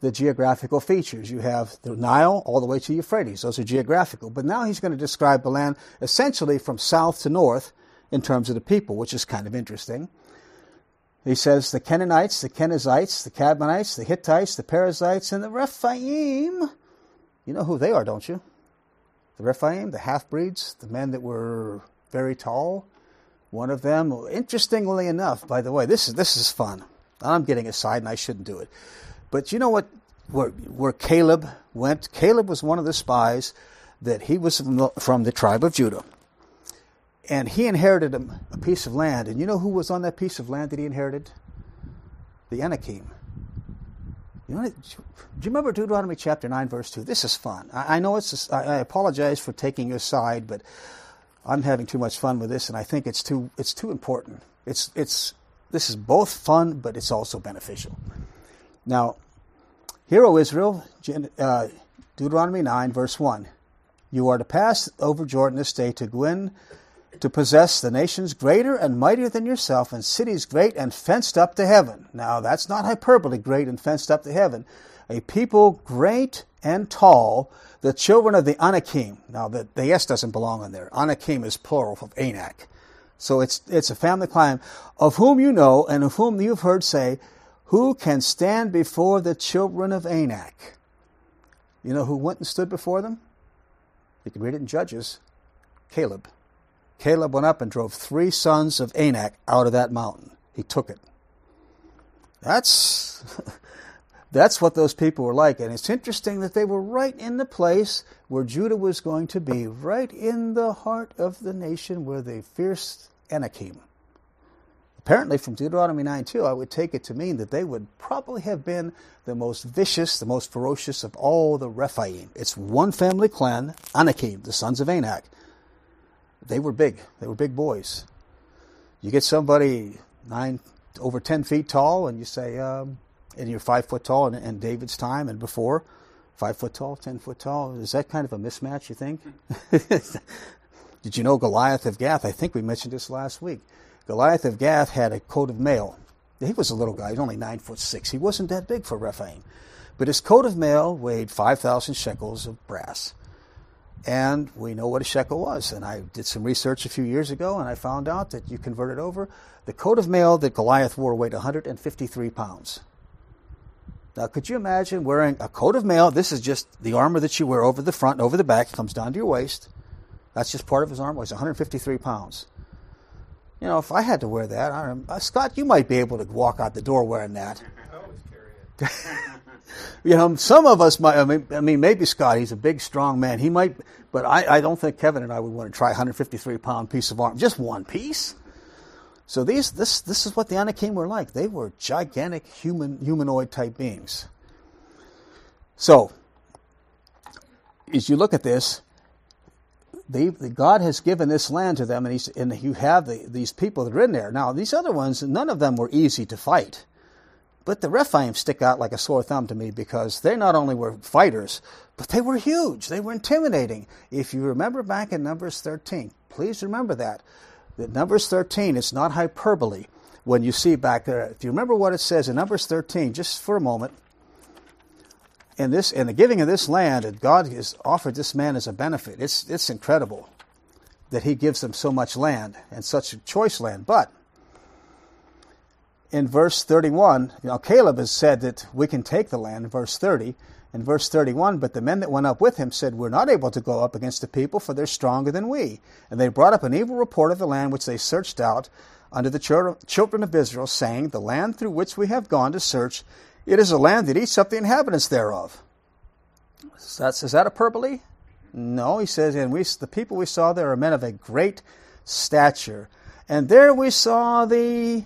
the geographical features. You have the Nile all the way to Euphrates. Those are geographical. But now he's going to describe the land essentially from south to north in terms of the people, which is kind of interesting. He says the Canaanites, the Kenizzites, the Cadmonites, the Hittites, the Perizzites, and the Rephaim. You know who they are, don't you? The Rephaim, the half breeds, the men that were very tall. One of them, interestingly enough, by the way, this is this is fun. I'm getting aside and I shouldn't do it. But you know what where, where Caleb went? Caleb was one of the spies that he was from the, from the tribe of Judah and he inherited a, a, piece of land. And you know who was on that piece of land that he inherited? The Anakim. You know, do you remember Deuteronomy chapter 9, verse 2? This is fun. I, I know it's, a, I apologize for taking your side, but I'm having too much fun with this, and I think it's too, it's too important. It's, it's, this is both fun, but it's also beneficial. Now, Hear, O Israel, uh, Deuteronomy 9, verse 1. You are to pass over Jordan this day to go in to possess the nations greater and mightier than yourself, and cities great and fenced up to heaven. Now, that's not hyperbole, great and fenced up to heaven. A people great and tall, the children of the Anakim. Now, the, the S doesn't belong in there. Anakim is plural of Anak. So it's, it's a family clan of whom you know and of whom you've heard say, Who can stand before the children of Anak? You know who went and stood before them? You can read it in Judges Caleb. Caleb went up and drove three sons of Anak out of that mountain. He took it. That's <laughs> that's what those people were like. And it's interesting that they were right in the place where Judah was going to be, right in the heart of the nation where the fierce Anakim. Apparently, from Deuteronomy 9 2, I would take it to mean that they would probably have been the most vicious, the most ferocious of all the Rephaim. It's one family clan, Anakim, the sons of Anak they were big. They were big boys. You get somebody nine over ten feet tall, and you say, um, and you're five foot tall, in, in David's time and before, five foot tall, ten foot tall. Is that kind of a mismatch? You think? <laughs> Did you know Goliath of Gath? I think we mentioned this last week. Goliath of Gath had a coat of mail. He was a little guy. He's only nine foot six. He wasn't that big for Rephaim, but his coat of mail weighed five thousand shekels of brass. And we know what a shekel was. And I did some research a few years ago and I found out that you convert it over. The coat of mail that Goliath wore weighed 153 pounds. Now, could you imagine wearing a coat of mail? This is just the armor that you wear over the front and over the back, it comes down to your waist. That's just part of his armor. Weighs 153 pounds. You know, if I had to wear that, I don't uh, Scott, you might be able to walk out the door wearing that. <laughs> I always carry it. <laughs> you know, some of us might. I mean, I mean, maybe Scott. He's a big, strong man. He might, but I, I don't think Kevin and I would want to try a 153 pound piece of arm, just one piece. So these, this, this is what the Anakim were like. They were gigantic human, humanoid type beings. So, as you look at this, the, the, God has given this land to them, and, and you have the, these people that are in there. Now, these other ones, none of them were easy to fight. But the Rephaim stick out like a sore thumb to me because they not only were fighters, but they were huge. They were intimidating. If you remember back in Numbers 13, please remember that. That Numbers 13 is not hyperbole when you see back there. If you remember what it says in Numbers 13, just for a moment, in this in the giving of this land, that God has offered this man as a benefit. It's it's incredible that He gives them so much land and such a choice land. But in verse 31, you know, Caleb has said that we can take the land in verse 30. In verse 31, but the men that went up with him said, We're not able to go up against the people, for they're stronger than we. And they brought up an evil report of the land which they searched out. unto the children of Israel, saying, The land through which we have gone to search, it is a land that eats up the inhabitants thereof. That's, is that a hyperbole? No, he says, and we, the people we saw there are men of a great stature. And there we saw the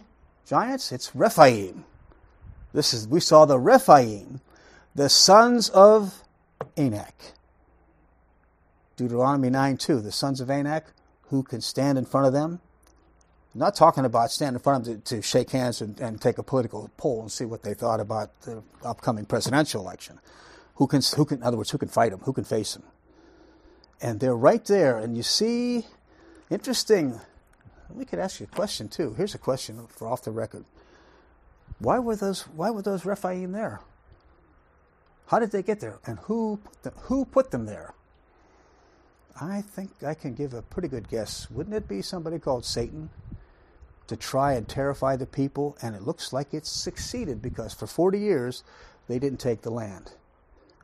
giants. It's Rephaim. This is we saw the Rephaim, the sons of Anak. Deuteronomy 9 2, the sons of Anak, who can stand in front of them? I'm not talking about stand in front of them to, to shake hands and, and, take a political poll and see what they thought about the upcoming presidential election. Who can, who can, in other words, who can fight them? Who can face them? And they're right there, and you see, interesting. We could ask you a question too. Here's a question for off the record. Why were those Why were those Rephaim there? How did they get there, and who who put them there? I think I can give a pretty good guess. Wouldn't it be somebody called Satan to try and terrify the people? And it looks like it's succeeded because for 40 years they didn't take the land.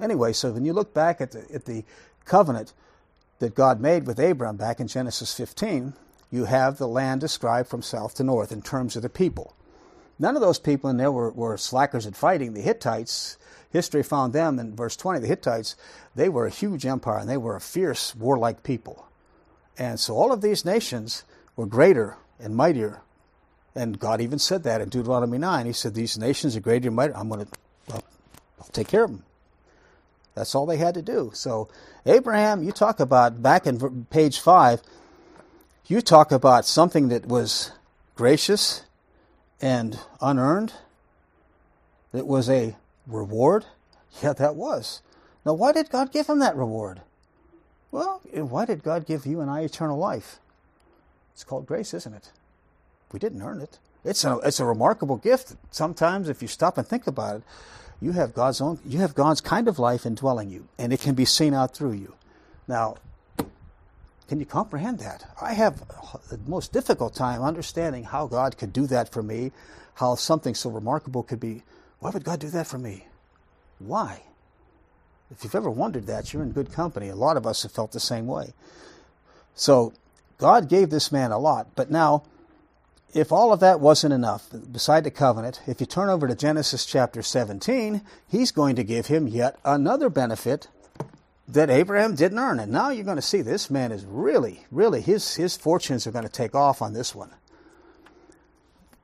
Anyway, so when you look back at the, at the covenant that God made with Abram back in Genesis 15, you have the land described from south to north in terms of the people. None of those people in there were, were slackers at fighting. The Hittites, history found them in verse 20, the Hittites, they were a huge empire and they were a fierce, warlike people. And so all of these nations were greater and mightier. And God even said that in Deuteronomy 9. He said, These nations are greater and mightier. I'm going to I'll, I'll take care of them. That's all they had to do. So, Abraham, you talk about, back in page 5, you talk about something that was gracious and unearned. It was a reward. Yeah, that was. Now, why did God give him that reward? Well, why did God give you and I eternal life? It's called grace, isn't it? We didn't earn it. It's a, it's a remarkable gift. Sometimes, if you stop and think about it, you have God's own, you have God's kind of life indwelling you, and it can be seen out through you. Now, can you comprehend that? I have the most difficult time understanding how God could do that for me, how something so remarkable could be. Why would God do that for me? Why? If you've ever wondered that, you're in good company. A lot of us have felt the same way. So, God gave this man a lot, but now, if all of that wasn't enough, beside the covenant, if you turn over to Genesis chapter 17, he's going to give him yet another benefit that Abraham didn't earn. And now you're going to see this man is really, really, his, his fortunes are going to take off on this one.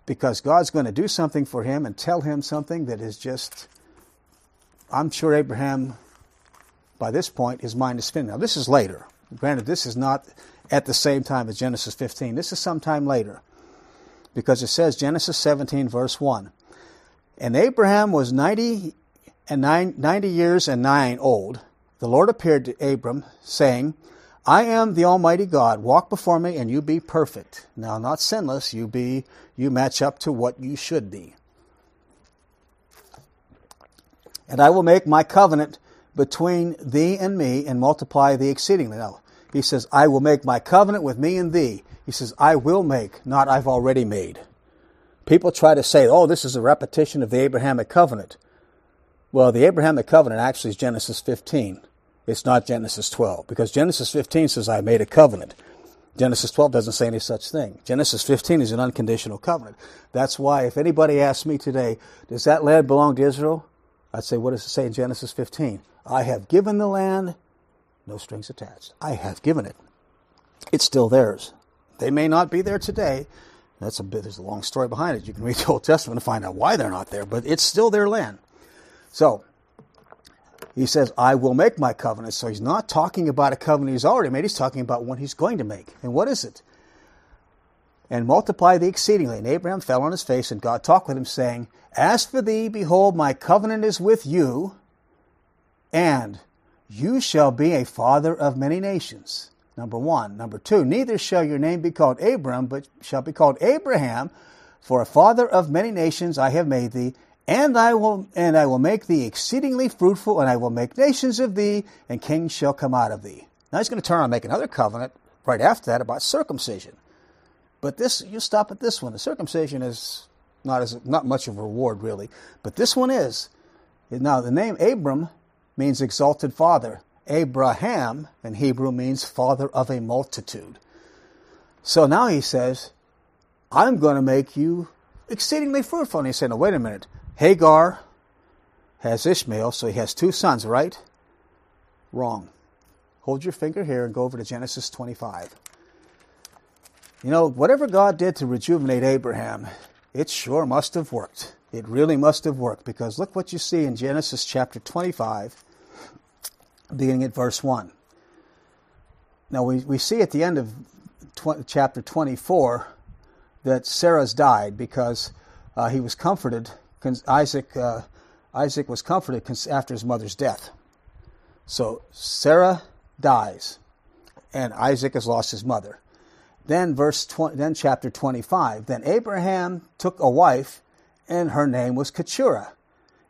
Because God's going to do something for him and tell him something that is just, I'm sure Abraham, by this point, his mind is spinning. Now, this is later. Granted, this is not at the same time as Genesis 15. This is sometime later. Because it says, Genesis 17, verse 1. And Abraham was 90 and nine, 90 years and nine old the Lord appeared to Abram, saying, I am the Almighty God. Walk before me, and you be perfect. Now, not sinless. You be you match up to what you should be. And I will make my covenant between thee and me, and multiply thee exceedingly. Now, he says, I will make my covenant with me and thee. He says, I will make, not I've already made. People try to say, oh, this is a repetition of the Abrahamic covenant. Well, the Abrahamic covenant actually is Genesis 15. It's not Genesis 12 because Genesis 15 says, I made a covenant. Genesis 12 doesn't say any such thing. Genesis 15 is an unconditional covenant. That's why if anybody asks me today, does that land belong to Israel? I'd say, what does it say in Genesis 15? I have given the land, no strings attached. I have given it. It's still theirs. They may not be there today. That's a bit, there's a long story behind it. You can read the Old Testament to find out why they're not there, but it's still their land. So, he says, I will make my covenant. So he's not talking about a covenant he's already made, he's talking about one he's going to make. And what is it? And multiply thee exceedingly. And Abraham fell on his face, and God talked with him, saying, As for thee, behold, my covenant is with you, and you shall be a father of many nations. Number one. Number two, neither shall your name be called Abram, but shall be called Abraham, for a father of many nations I have made thee, and I will and I will make thee exceedingly fruitful, and I will make nations of thee, and kings shall come out of thee. Now he's going to turn and make another covenant right after that about circumcision. But this you stop at this one. The circumcision is not as not much of a reward really, but this one is. Now the name Abram means exalted father. Abraham in Hebrew means father of a multitude. So now he says, I'm going to make you exceedingly fruitful. And he No, wait a minute. Hagar has Ishmael, so he has two sons, right? Wrong. Hold your finger here and go over to Genesis 25. You know, whatever God did to rejuvenate Abraham, it sure must have worked. It really must have worked because look what you see in Genesis chapter 25, beginning at verse 1. Now, we, we see at the end of chapter 24 that Sarah's died because uh, he was comforted. Isaac, uh, Isaac was comforted after his mother's death. So Sarah dies, and Isaac has lost his mother. Then verse 20, then chapter 25. Then Abraham took a wife, and her name was Keturah,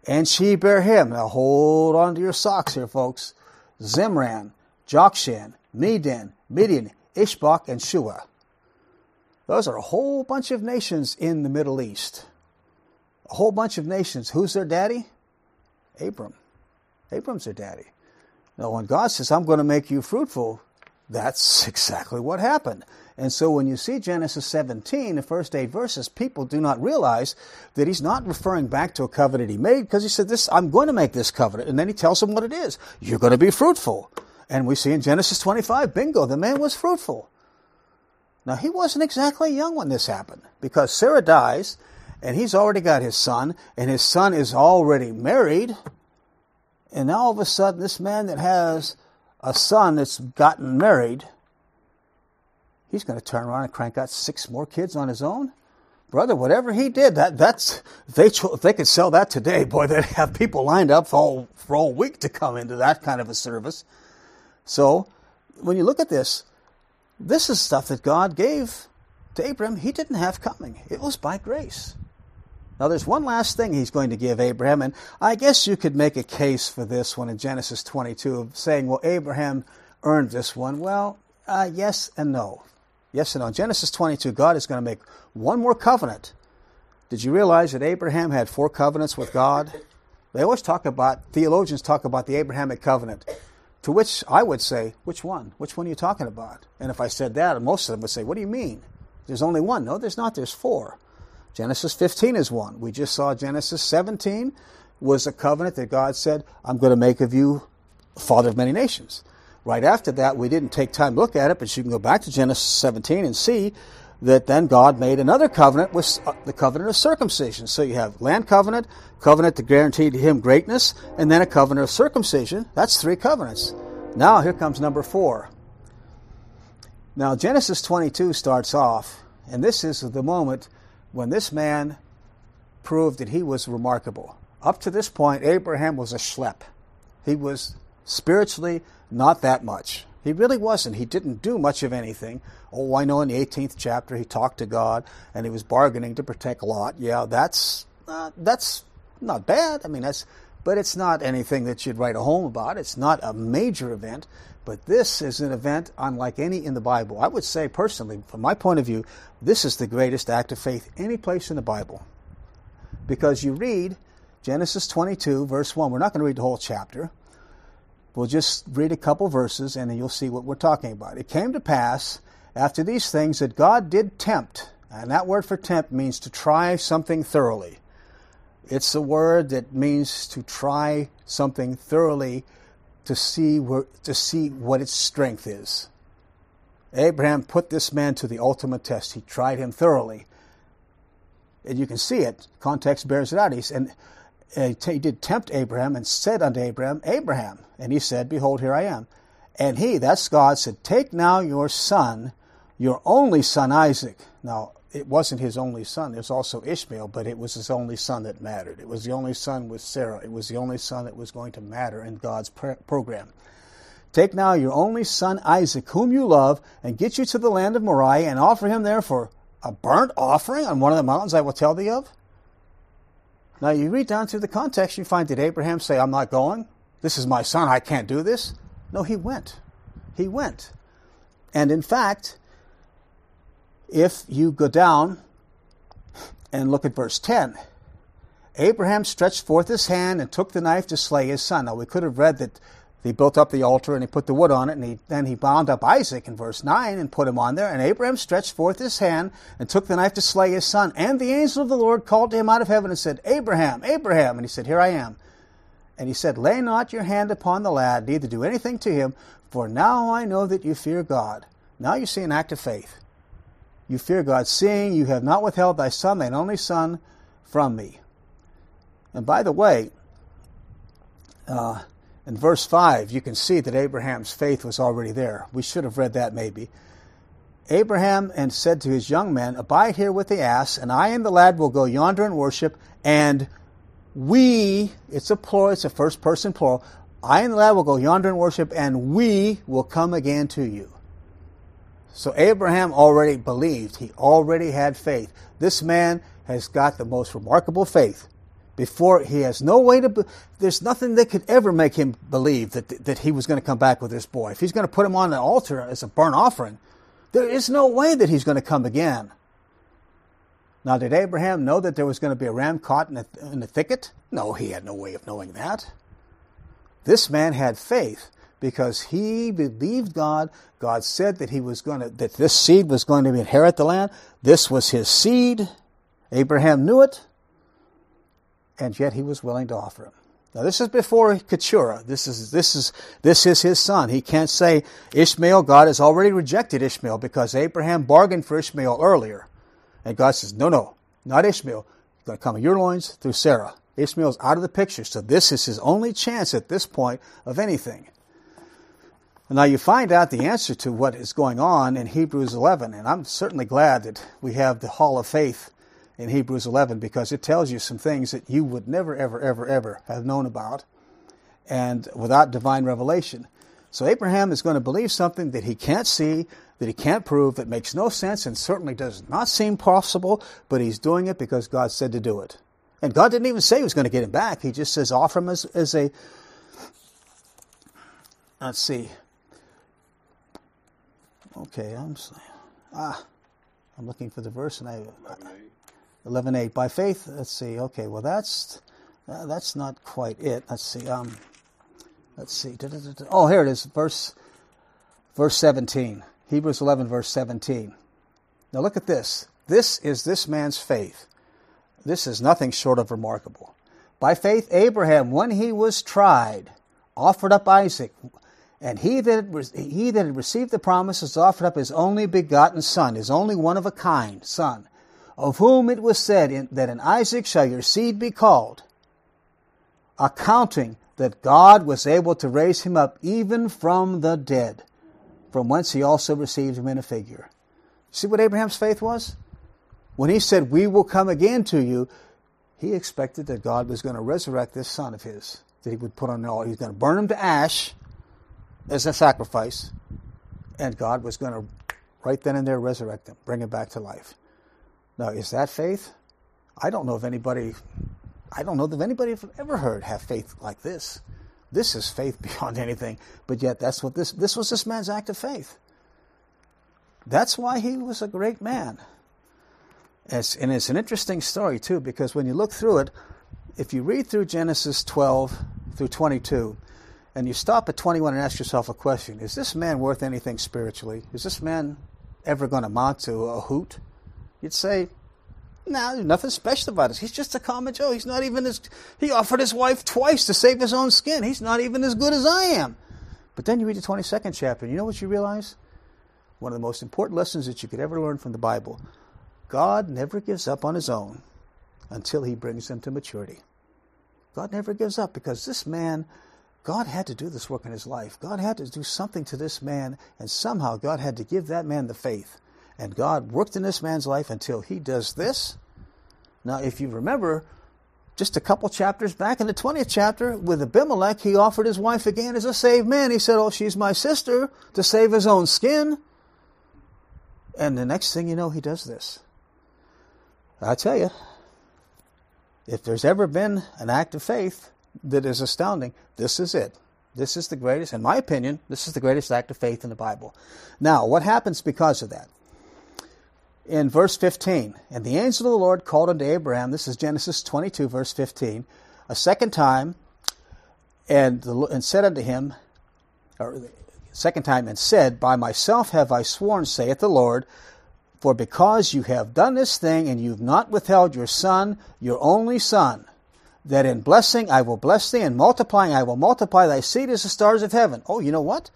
and she bare him. Now hold on to your socks here, folks. Zimran, Jokshan, Medan, Midian, Ishbak, and Shua. Those are a whole bunch of nations in the Middle East. A whole bunch of nations. Who's their daddy? Abram. Abram's their daddy. Now, when God says, I'm going to make you fruitful, that's <laughs> exactly what happened. And so when you see Genesis 17, the first eight verses, people do not realize that he's not referring back to a covenant he made because he said, "This I'm going to make this covenant." And then he tells them what it is. You're going to be fruitful. And we see in Genesis 25, bingo, the man was fruitful. Now, he wasn't exactly young when this happened because Sarah dies and he's already got his son, and his son is already married. And now all of a sudden, this man that has a son that's gotten married, he's going to turn around and crank out six more kids on his own. Brother, whatever he did, that that's they if they could sell that today, boy, <laughs> they'd have people lined up for all for all week to come into that kind of a service. So, when you look at this, this is stuff that God gave to Abraham. He didn't have coming. It was by grace. Now, there's one last thing he's going to give Abraham, and I guess you could make a case for this one in Genesis 22 of saying, well, Abraham earned this one. Well, uh, yes and no. Yes and no. In Genesis 22, God is going to make one more covenant. Did you realize that Abraham had four covenants with God? They always talk about, theologians talk about the Abrahamic covenant. To which I would say, which one? Which one are you talking about? And if I said that, most of them would say, what do you mean? There's only one. No, there's not. There's four. Genesis 15 is one. We just saw Genesis 17 was a covenant that God said, I'm going to make of you father of many nations. Right after that, we didn't take time to look at it, but you can go back to Genesis 17 and see that then God made another covenant with uh, the covenant of circumcision. So you have land covenant, covenant to guarantee to him greatness, and then a covenant of circumcision. That's three covenants. Now here comes number four. Now Genesis 22 starts off, and this is the moment when this man proved that he was remarkable. Up to this point, Abraham was a schlep. He was spiritually not that much. He really wasn't. He didn't do much of anything. Oh, I know in the 18th chapter he talked to God and he was bargaining to protect Lot. Yeah, that's uh, that's not bad. I mean, that's but it's not anything that you'd write a home about. It's not a major event. But this is an event unlike any in the Bible. I would say, personally, from my point of view, this is the greatest act of faith any place in the Bible. Because you read Genesis 22, verse 1. We're not going to read the whole chapter. We'll just read a couple verses and then you'll see what we're talking about. It came to pass after these things that God did tempt, and that word for tempt means to try something thoroughly. It's a word that means to try something thoroughly to see where, to see what its strength is. Abraham put this man to the ultimate test. He tried him thoroughly. And you can see it. Context bears it out. He's, and he did tempt Abraham and said unto Abraham, Abraham. And he said, Behold, here I am. And he, that's God, said, Take now your son, your only son Isaac. Now, it wasn't his only son. There's also Ishmael, but it was his only son that mattered. It was the only son with Sarah. It was the only son that was going to matter in God's program. Take now your only son Isaac, whom you love, and get you to the land of Moriah, and offer him there for a burnt offering on one of the mountains I will tell thee of. Now you read down through the context, you find did Abraham say, I'm not going? This is my son, I can't do this? No, he went. He went. And in fact, if you go down and look at verse 10, Abraham stretched forth his hand and took the knife to slay his son. Now, we could have read that He built up the altar and he put the wood on it, and he, then he bound up Isaac in verse 9 and put him on there. And Abraham stretched forth his hand and took the knife to slay his son. And the angel of the Lord called to him out of heaven and said, Abraham, Abraham. And he said, Here I am. And he said, Lay not your hand upon the lad, neither do anything to him, for now I know that you fear God. Now you see an act of faith. You fear God, seeing you have not withheld thy son, thine only son, from me. And by the way, uh, in verse 5, you can see that Abraham's faith was already there. We should have read that maybe. Abraham and said to his young men, Abide here with the ass, and I and the lad will go yonder and worship, and we, it's a plural, it's a first person plural, I and the lad will go yonder and worship, and we will come again to you. So Abraham already believed. He already had faith. This man has got the most remarkable faith. Before he has no way to, there's nothing that could ever make him believe that, that he was going to come back with this boy. If he's going to put him on the altar as a burnt offering, there is no way that he's going to come again. Now, did Abraham know that there was going to be a ram caught in the, in the thicket? No, he had no way of knowing that. This man had faith because he believed God. God said that he was going to, that this seed was going to inherit the land. This was his seed. Abraham knew it, and yet he was willing to offer him. Now this is before Keturah. This is this is this is his son. He can't say Ishmael. God has already rejected Ishmael because Abraham bargained for Ishmael earlier, and God says, "No, no, not Ishmael. It's going to come in your loins through Sarah." Ishmael's out of the picture, so this is his only chance at this point of anything. Now you find out the answer to what is going on in Hebrews 11, and I'm certainly glad that we have the Hall of Faith in Hebrews 11 because it tells you some things that you would never, ever, ever, ever have known about, and without divine revelation. So Abraham is going to believe something that he can't see, that he can't prove, that makes no sense, and certainly does not seem possible, but he's doing it because God said to do it. And God didn't even say he was going to get him back. He just says offer him as, as a, let's see, Okay, I'm ah, I'm looking for the verse, and I eleven eight by faith. Let's see. Okay, well that's uh, that's not quite it. Let's see. Um, let's see. Oh, here it is. Verse verse seventeen. Hebrews eleven verse seventeen. Now look at this. This is this man's faith. This is nothing short of remarkable. By faith, Abraham, when he was tried, offered up Isaac and he that, he that had received the promises offered up his only begotten son, his only one of a kind son, of whom it was said in, that in Isaac shall your seed be called, accounting that God was able to raise him up even from the dead, from whence he also received him in a figure. See what Abraham's faith was? When he said, We will come again to you, he expected that God was going to resurrect this son of his, that he would put on the altar. He's going to burn him to ash as a sacrifice, and God was going to right then and there resurrect him, bring him back to life. Now, is that faith? I don't know if anybody, I don't know if anybody have ever heard have faith like this. This is faith <laughs> beyond anything, but yet that's what this this was this man's act of faith. That's why he was a great man. It's, and it's an interesting story too, because when you look through it, if you read through Genesis 12 through 22, and you stop at 21 and ask yourself a question Is this man worth anything spiritually? Is this man ever going to amount to a hoot? You'd say, no, there's nothing special about it. He's just a common Joe. He's not even as, he offered his wife twice to save his own skin. He's not even as good as I am. But then you read the 22nd chapter, and you know what you realize? One of the most important lessons that you could ever learn from the Bible God never gives up on his own until he brings them to maturity. God never gives up because this man God had to do this work in his life. God had to do something to this man, and somehow God had to give that man the faith. And God worked in this man's life until he does this. Now, if you remember, just a couple chapters back in the 20th chapter, with Abimelech, he offered his wife again as a saved man. He said, Oh, she's my sister, to save his own skin. And the next thing you know, he does this. I tell you, if there's ever been an act of faith, that is astounding. This is it. This is the greatest, in my opinion, this is the greatest act of faith in the Bible. Now, what happens because of that? In verse 15, and the angel of the Lord called unto Abraham, this is Genesis 22, verse 15, a second time, and, the, and said unto him, or second time, and said, By myself have I sworn, saith the Lord, for because you have done this thing, and you've not withheld your son, your only son, that in blessing I will bless thee, and multiplying I will multiply thy seed as the stars of heaven. Oh, you know what?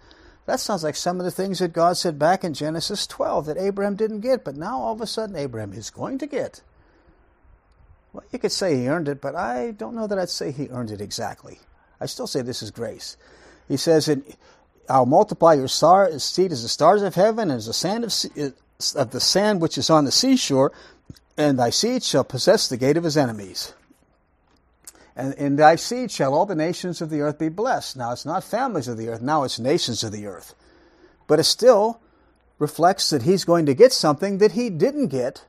That sounds like some of the things that God said back in Genesis 12 that Abraham didn't get, but now all of a sudden Abraham is going to get. Well, you could say he earned it, but I don't know that I'd say he earned it exactly. I still say this is grace. He says, I'll multiply your star, seed as the stars of heaven, and as the sand of, uh, of the sand which is on the seashore, and thy seed shall possess the gate of his enemies. And in thy seed shall all the nations of the earth be blessed. Now it's not families of the earth, now it's nations of the earth. But it still reflects that he's going to get something that he didn't get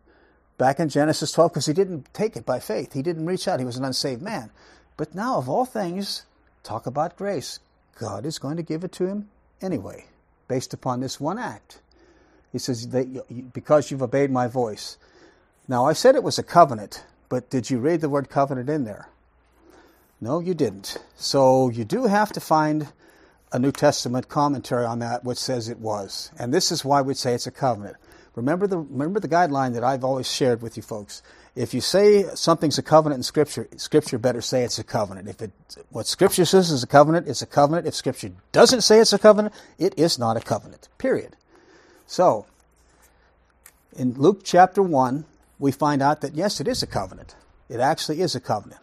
back in Genesis 12 because he didn't take it by faith. He didn't reach out. He was an unsaved man. But now, of all things, talk about grace. God is going to give it to him anyway, based upon this one act. He says, Because you've obeyed my voice. Now, I said it was a covenant, but did you read the word covenant in there? No, you didn't. So you do have to find a New Testament commentary on that which says it was. And this is why we'd say it's a covenant. Remember the remember the guideline that I've always shared with you folks. If you say something's a covenant in Scripture, Scripture better say it's a covenant. If it what Scripture says is a covenant, it's a covenant. If Scripture doesn't say it's a covenant, it is not a covenant. Period. So, in Luke chapter one, we find out that yes, it is a covenant. It actually is a covenant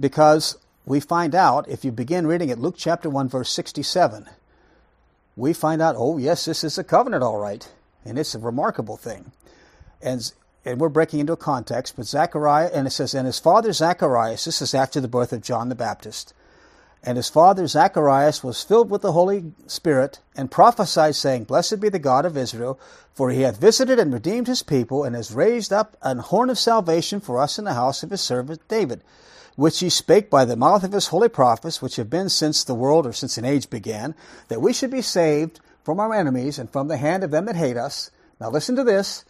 because we find out, if you begin reading at Luke chapter 1, verse 67, we find out, oh, yes, this is a covenant, all right. And it's a remarkable thing. And, and we're breaking into a context, but Zechariah, and it says, and his father Zacharias, this is after the birth of John the Baptist, and his father Zacharias was filled with the Holy Spirit and prophesied, saying, Blessed be the God of Israel, for he hath visited and redeemed his people, and has raised up an horn of salvation for us in the house of his servant David which he spake by the mouth of his holy prophets, which have been since the world or since an age began, that we should be saved from our enemies and from the hand of them that hate us. Now listen to this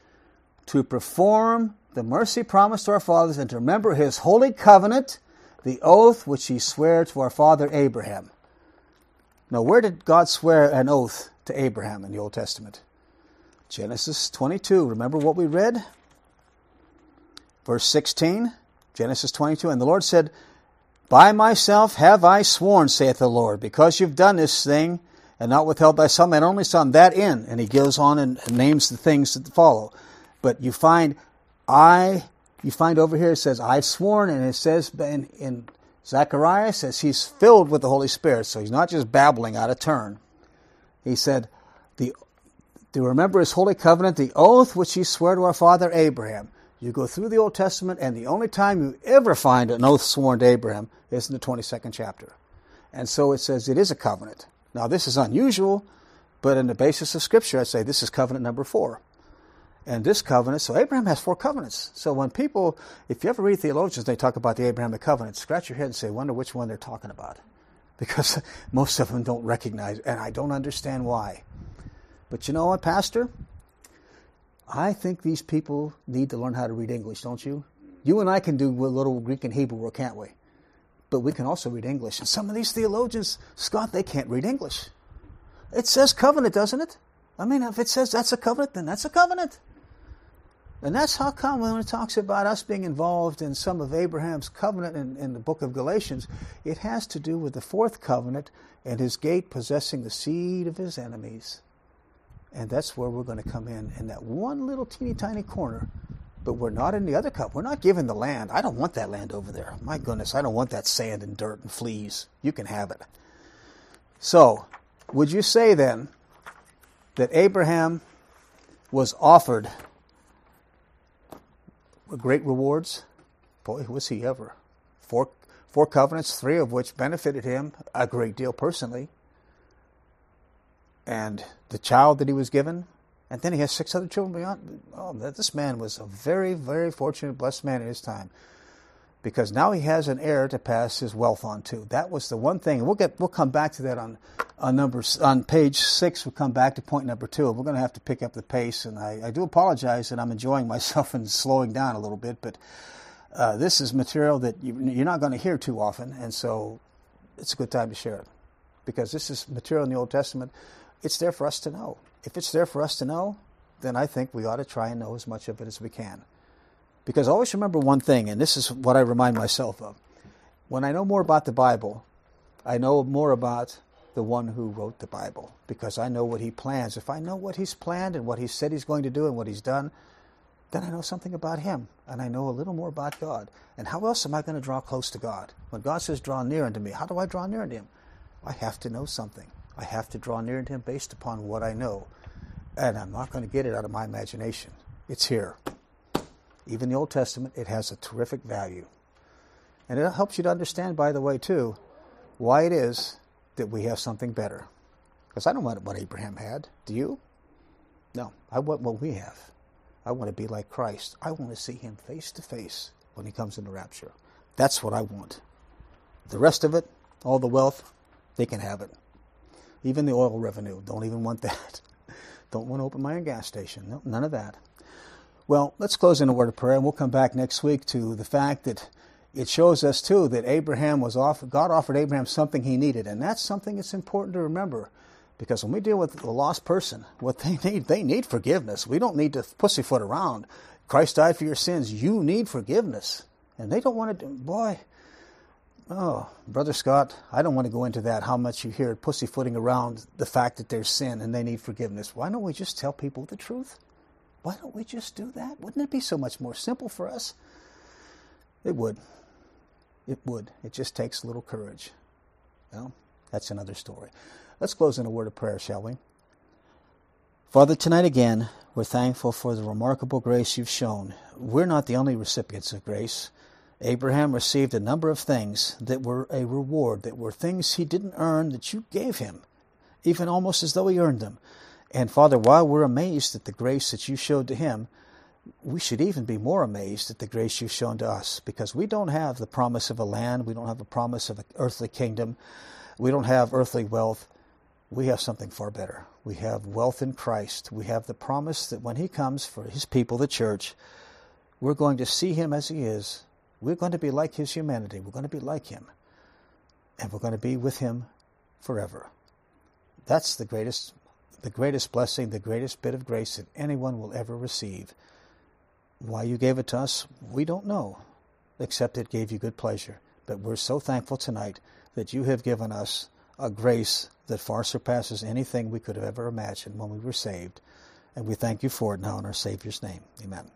to perform the mercy promised to our fathers and to remember his holy covenant, the oath which he sware to our father Abraham. Now, where did God swear an oath to Abraham in the Old Testament? Genesis 22. Remember what we read? Verse 16. Genesis 22. And the Lord said, By myself have I sworn, saith the Lord, because you've done this thing, and not withheld thy son, and only son, that in. And he goes on and, names the things that follow. But you find, I, you find over here, it says, I've sworn, and it says in, in Zechariah, says he's filled with the Holy Spirit, so he's not just babbling out of turn. He said, the, to remember his holy covenant, the oath which he swore to our father Abraham. You go through the Old Testament, and the only time you ever find an oath sworn to Abraham is in the 22nd chapter. And so it says it is a covenant. Now, this is unusual, but in the basis of Scripture, I say this is covenant number four. And this covenant, so Abraham has four covenants. So when people, if you ever read theologians, they talk about the Abrahamic covenant, scratch your head and say, wonder which one they're talking about. <laughs> Because most of them don't recognize, and I don't understand why. But you know what, Pastor? I think these people need to learn how to read English, don't you? You and I can do a little Greek and Hebrew, can't we? But we can also read English. And some of these theologians, Scott, they can't read English. It says covenant, doesn't it? I mean, if it says that's a covenant, then that's a covenant. And that's how come when it talks about us being involved in some of Abraham's covenant in, in, the book of Galatians, it has to do with the fourth covenant and his gate possessing the seed of his enemies. And that's where we're going to come in, in that one little teeny tiny corner. But we're not in the other cup. We're not given the land. I don't want that land over there. My goodness, I don't want that sand and dirt and fleas. You can have it. So, would you say then that Abraham was offered great rewards? Boy, was he ever. Four, four covenants, three of which benefited him a great deal personally and the child that he was given, and then he has six other children beyond. Oh, this man was a very, very fortunate, blessed man in his time, because now he has an heir to pass his wealth on to. That was the one thing. We'll get, we'll come back to that on, on number on page six. We'll come back to point number two. We're going to have to pick up the pace, and I, I do apologize that I'm enjoying <laughs> myself and slowing down a little bit, but. Uh, this is material that you, you're not going to hear too often, and so it's a good time to share it. because this is material in the Old Testament. It's there for us to know. If it's there for us to know, then I think we ought to try and know as much of it as we can. Because always remember one thing, and this is what I remind myself of. When I know more about the Bible, I know more about the one who wrote the Bible because I know what he plans. If I know what he's planned and what he said he's going to do and what he's done, then I know something about him and I know a little more about God. And how else am I going to draw close to God? When God says, draw near unto me, how do I draw near unto him? I have to know something. I have to draw near to him based upon what I know. And I'm not going to get it out of my imagination. It's here. Even the Old Testament, it has a terrific value. And it helps you to understand, by the way, too, why it is that we have something better. Because I don't want what Abraham had. Do you? No. I want what we have. I want to be like Christ. I want to see him face to face when he comes in the rapture. That's what I want. The rest of it, all the wealth, they can have it. Even the oil revenue, don't even want that. <laughs> don't want to open my own gas station. No, none of that. Well, let's close in a word of prayer, and we'll come back next week to the fact that it shows us too that Abraham was offered, God offered Abraham something he needed, and that's something that's important to remember. Because when we deal with a lost person, what they <laughs> need, they need forgiveness. We don't need to pussyfoot around. Christ died for your sins. You need forgiveness. And they don't want to boy, oh, Brother Scott, I don't want to go into that, how much you hear pussyfooting around the fact that there's sin and they need forgiveness. Why don't we just tell people the truth? Why don't we just do that? Wouldn't it be so much more simple for us? It would. It would. It just takes a little courage. Well, that's another story. Let's close in a word of prayer, shall we? Father, tonight again, we're thankful for the remarkable grace you've shown. We're not the only recipients of grace. Abraham received a number of things that were a reward, that were things he didn't earn that you gave him, even almost as though he earned them. And Father, while we're amazed at the grace that you showed to him, we should even be more amazed at the grace you've shown to us because we don't have the promise of a land, we don't have a promise of an earthly kingdom, we don't have earthly wealth. We have something far better. We have wealth in Christ. We have the promise that when He comes for His people, the church, we're going to see Him as He is. We're going to be like His humanity. We're going to be like Him. And we're going to be with Him forever. That's the greatest, the greatest blessing, the greatest bit of grace that anyone will ever receive. Why you gave it to us, we don't know, except it gave you good pleasure. But we're so thankful tonight that you have given us a grace that far surpasses anything we could have ever imagined when we were saved. And we thank you for it now in our Savior's name. Amen.